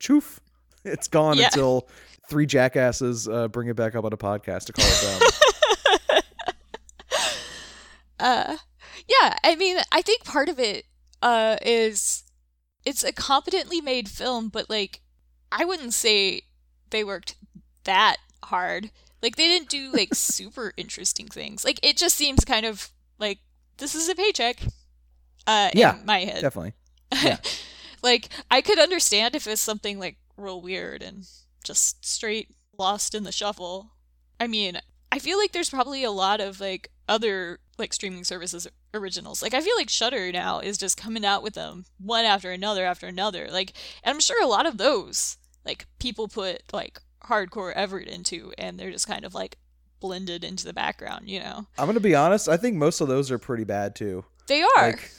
choof, it's gone Yeah. until three jackasses uh, bring it back up on a podcast to call it down. uh yeah i mean i think part of it uh is it's a competently made film but like i wouldn't say they worked that hard like they didn't do like super interesting things like it just seems kind of like this is a paycheck uh Yeah, in my head Definitely. yeah. like I could understand if it's something like real weird and just straight lost in the shuffle. I mean, I feel like there's probably a lot of like other like streaming services originals. Like I feel like Shudder now is just coming out with them one after another after another. Like and I'm sure a lot of those like people put like hardcore effort into and they're just kind of like blended into the background, you know. I'm gonna be honest. I think most of those are pretty bad too. They are. Like,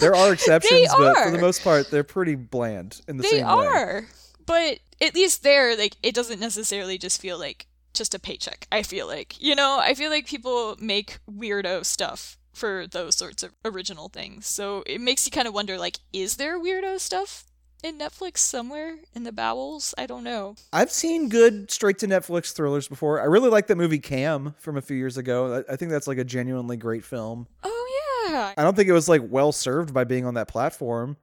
there are exceptions, but for the most part, they're pretty bland in the they same way. They are but at least there like it doesn't necessarily just feel like just a paycheck i feel like you know i feel like people make weirdo stuff for those sorts of original things so it makes you kind of wonder like is there weirdo stuff in netflix somewhere in the bowels i don't know I've seen good straight to Netflix thrillers before. I really like that movie Cam from a few years ago. I I think that's like a genuinely great film. oh yeah I don't think it was like well served by being on that platform.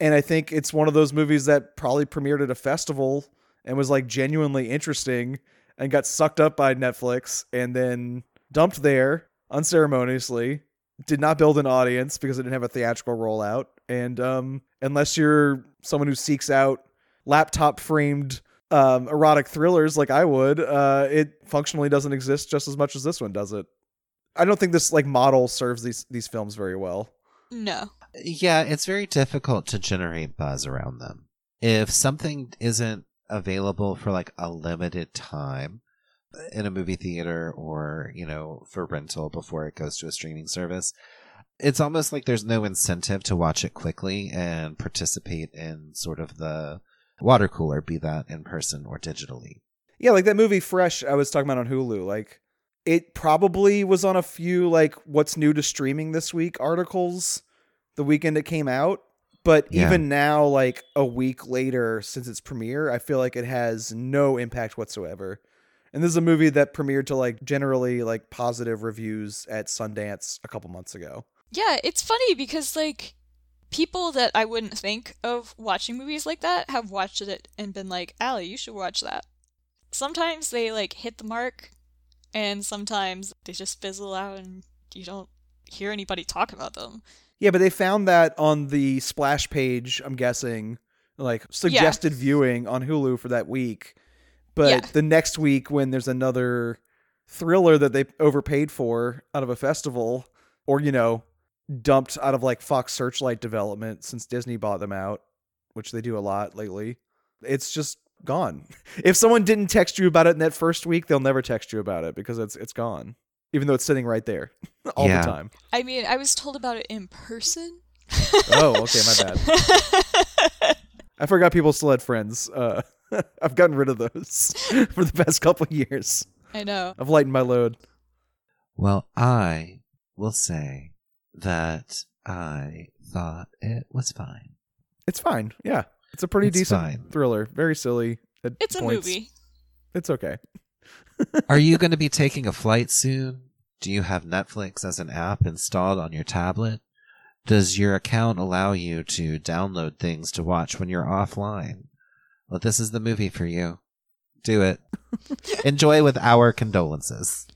And I think it's one of those movies that probably premiered at a festival and was like genuinely interesting and got sucked up by Netflix and then dumped there unceremoniously. Did not build an audience because it didn't have a theatrical rollout. And um, unless you're someone who seeks out laptop framed um, erotic thrillers like I would, uh, it functionally doesn't exist just as much as this one does it. I don't think this like model serves these these films very well. no Yeah, it's very difficult to generate buzz around them. If something isn't available for like a limited time in a movie theater or, you know, for rental before it goes to a streaming service, it's almost like there's no incentive to watch it quickly and participate in sort of the water cooler, be that in person or digitally. Yeah, like that movie Fresh I was talking about on Hulu. Like it probably was on a few like what's new to streaming this week articles the weekend it came out. But Yeah. even now, like a week later since its premiere, I feel like it has no impact whatsoever. And this is a movie that premiered to like generally like positive reviews at Sundance a couple months ago. Yeah, it's funny because like people that I wouldn't think of watching movies like that have watched it and been like, "Alli, you should watch that." Sometimes they like hit the mark and sometimes they just fizzle out and you don't hear anybody talk about them. Yeah, but they found that on the splash page, I'm guessing, like suggested viewing on Hulu for that week. But Yeah. the next week, when there's another thriller that they overpaid for out of a festival, or, you know, dumped out of like Fox Searchlight development since Disney bought them out, which they do a lot lately, it's just gone. If someone didn't text you about it in that first week, they'll never text you about it because it's it's gone. Even though it's sitting right there all Yeah. the time. I mean, I was told about it in person. Oh, okay, my bad. I forgot people still had friends. Uh, I've gotten rid of those for the past couple of years. I know. I've lightened my load. Well, I will say that I thought it was fine. It's fine. Yeah, it's a pretty It's decent fine. thriller. Very silly. At It's a movie. It's okay. Are you going to be taking a flight soon? Do you have Netflix as an app installed on your tablet? Does your account allow you to download things to watch when you're offline? Well, this is the movie for you. Do it. Enjoy with our condolences.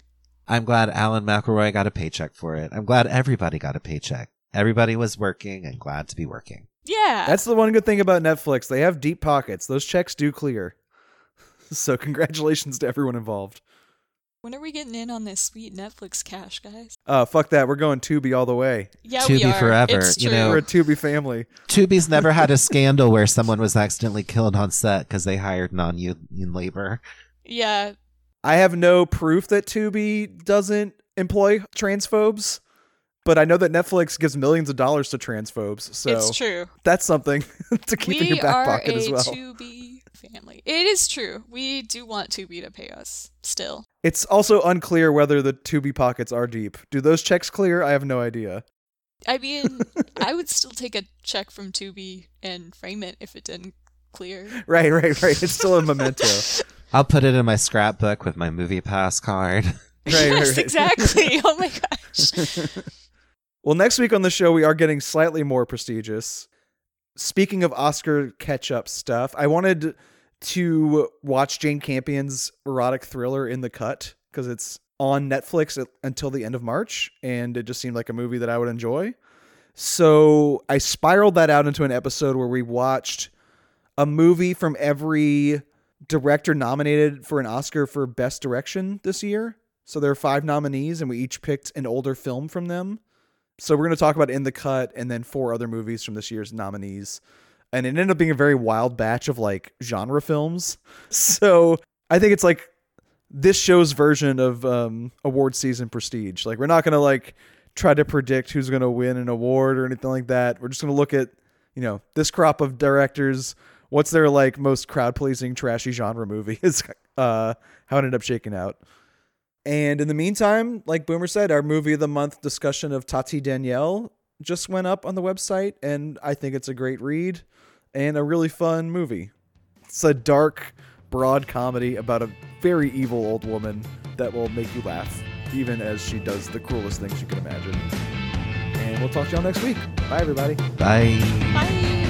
I'm glad Alan McElroy got a paycheck for it. I'm glad everybody got a paycheck. Everybody was working and glad to be working. Yeah. That's the one good thing about Netflix. They have deep pockets. Those checks do clear. So congratulations to everyone involved. when are we getting in on this sweet Netflix cash, guys? Uh, fuck that. We're going Tubi all the way. Yeah, we Tubi are. forever, It's you true. know. We're a Tubi family. Tubi's never had a scandal where someone was accidentally killed on set because they hired non-union labor. Yeah, I have no proof that Tubi doesn't employ transphobes, but I know that Netflix gives millions of dollars to transphobes. So it's true. that's something to keep in your back are pocket a as well. Tubi family. It is true. We do want Tubi to pay us still. It's also unclear whether the Tubi pockets are deep. Do those checks clear? I have no idea. I mean, I would still take a check from Tubi and frame it if it didn't clear. Right, right, right. It's still a memento. I'll put it in my scrapbook with my MoviePass card. Right, right, yes, right. exactly. Oh my gosh. Well, next week on the show, we are getting slightly more prestigious. Speaking of Oscar catch up stuff, I wanted to watch Jane Campion's erotic thriller In the Cut because it's on Netflix until the end of March, and it just seemed like a movie that I would enjoy. So I spiraled that out into an episode where we watched a movie from every director nominated for an Oscar for Best Direction this year. So there are five nominees, and we each picked an older film from them. So we're going to talk about In the Cut and then four other movies from this year's nominees. And it ended up being a very wild batch of like genre films. So I think it's like this show's version of um, award season prestige. Like we're not going to like try to predict who's going to win an award or anything like that. We're just going to look at, you know, this crop of directors. What's their like most crowd pleasing trashy genre movie is uh, how it ended up shaking out. And in the meantime, like Boomer said, our movie of the month discussion of Tatie Danielle just went up on the website, and I think it's a great read and a really fun movie. It's a dark, broad comedy about a very evil old woman that will make you laugh, even as she does the cruelest things you can imagine. And we'll talk to y'all next week. Bye, everybody. Bye. Bye.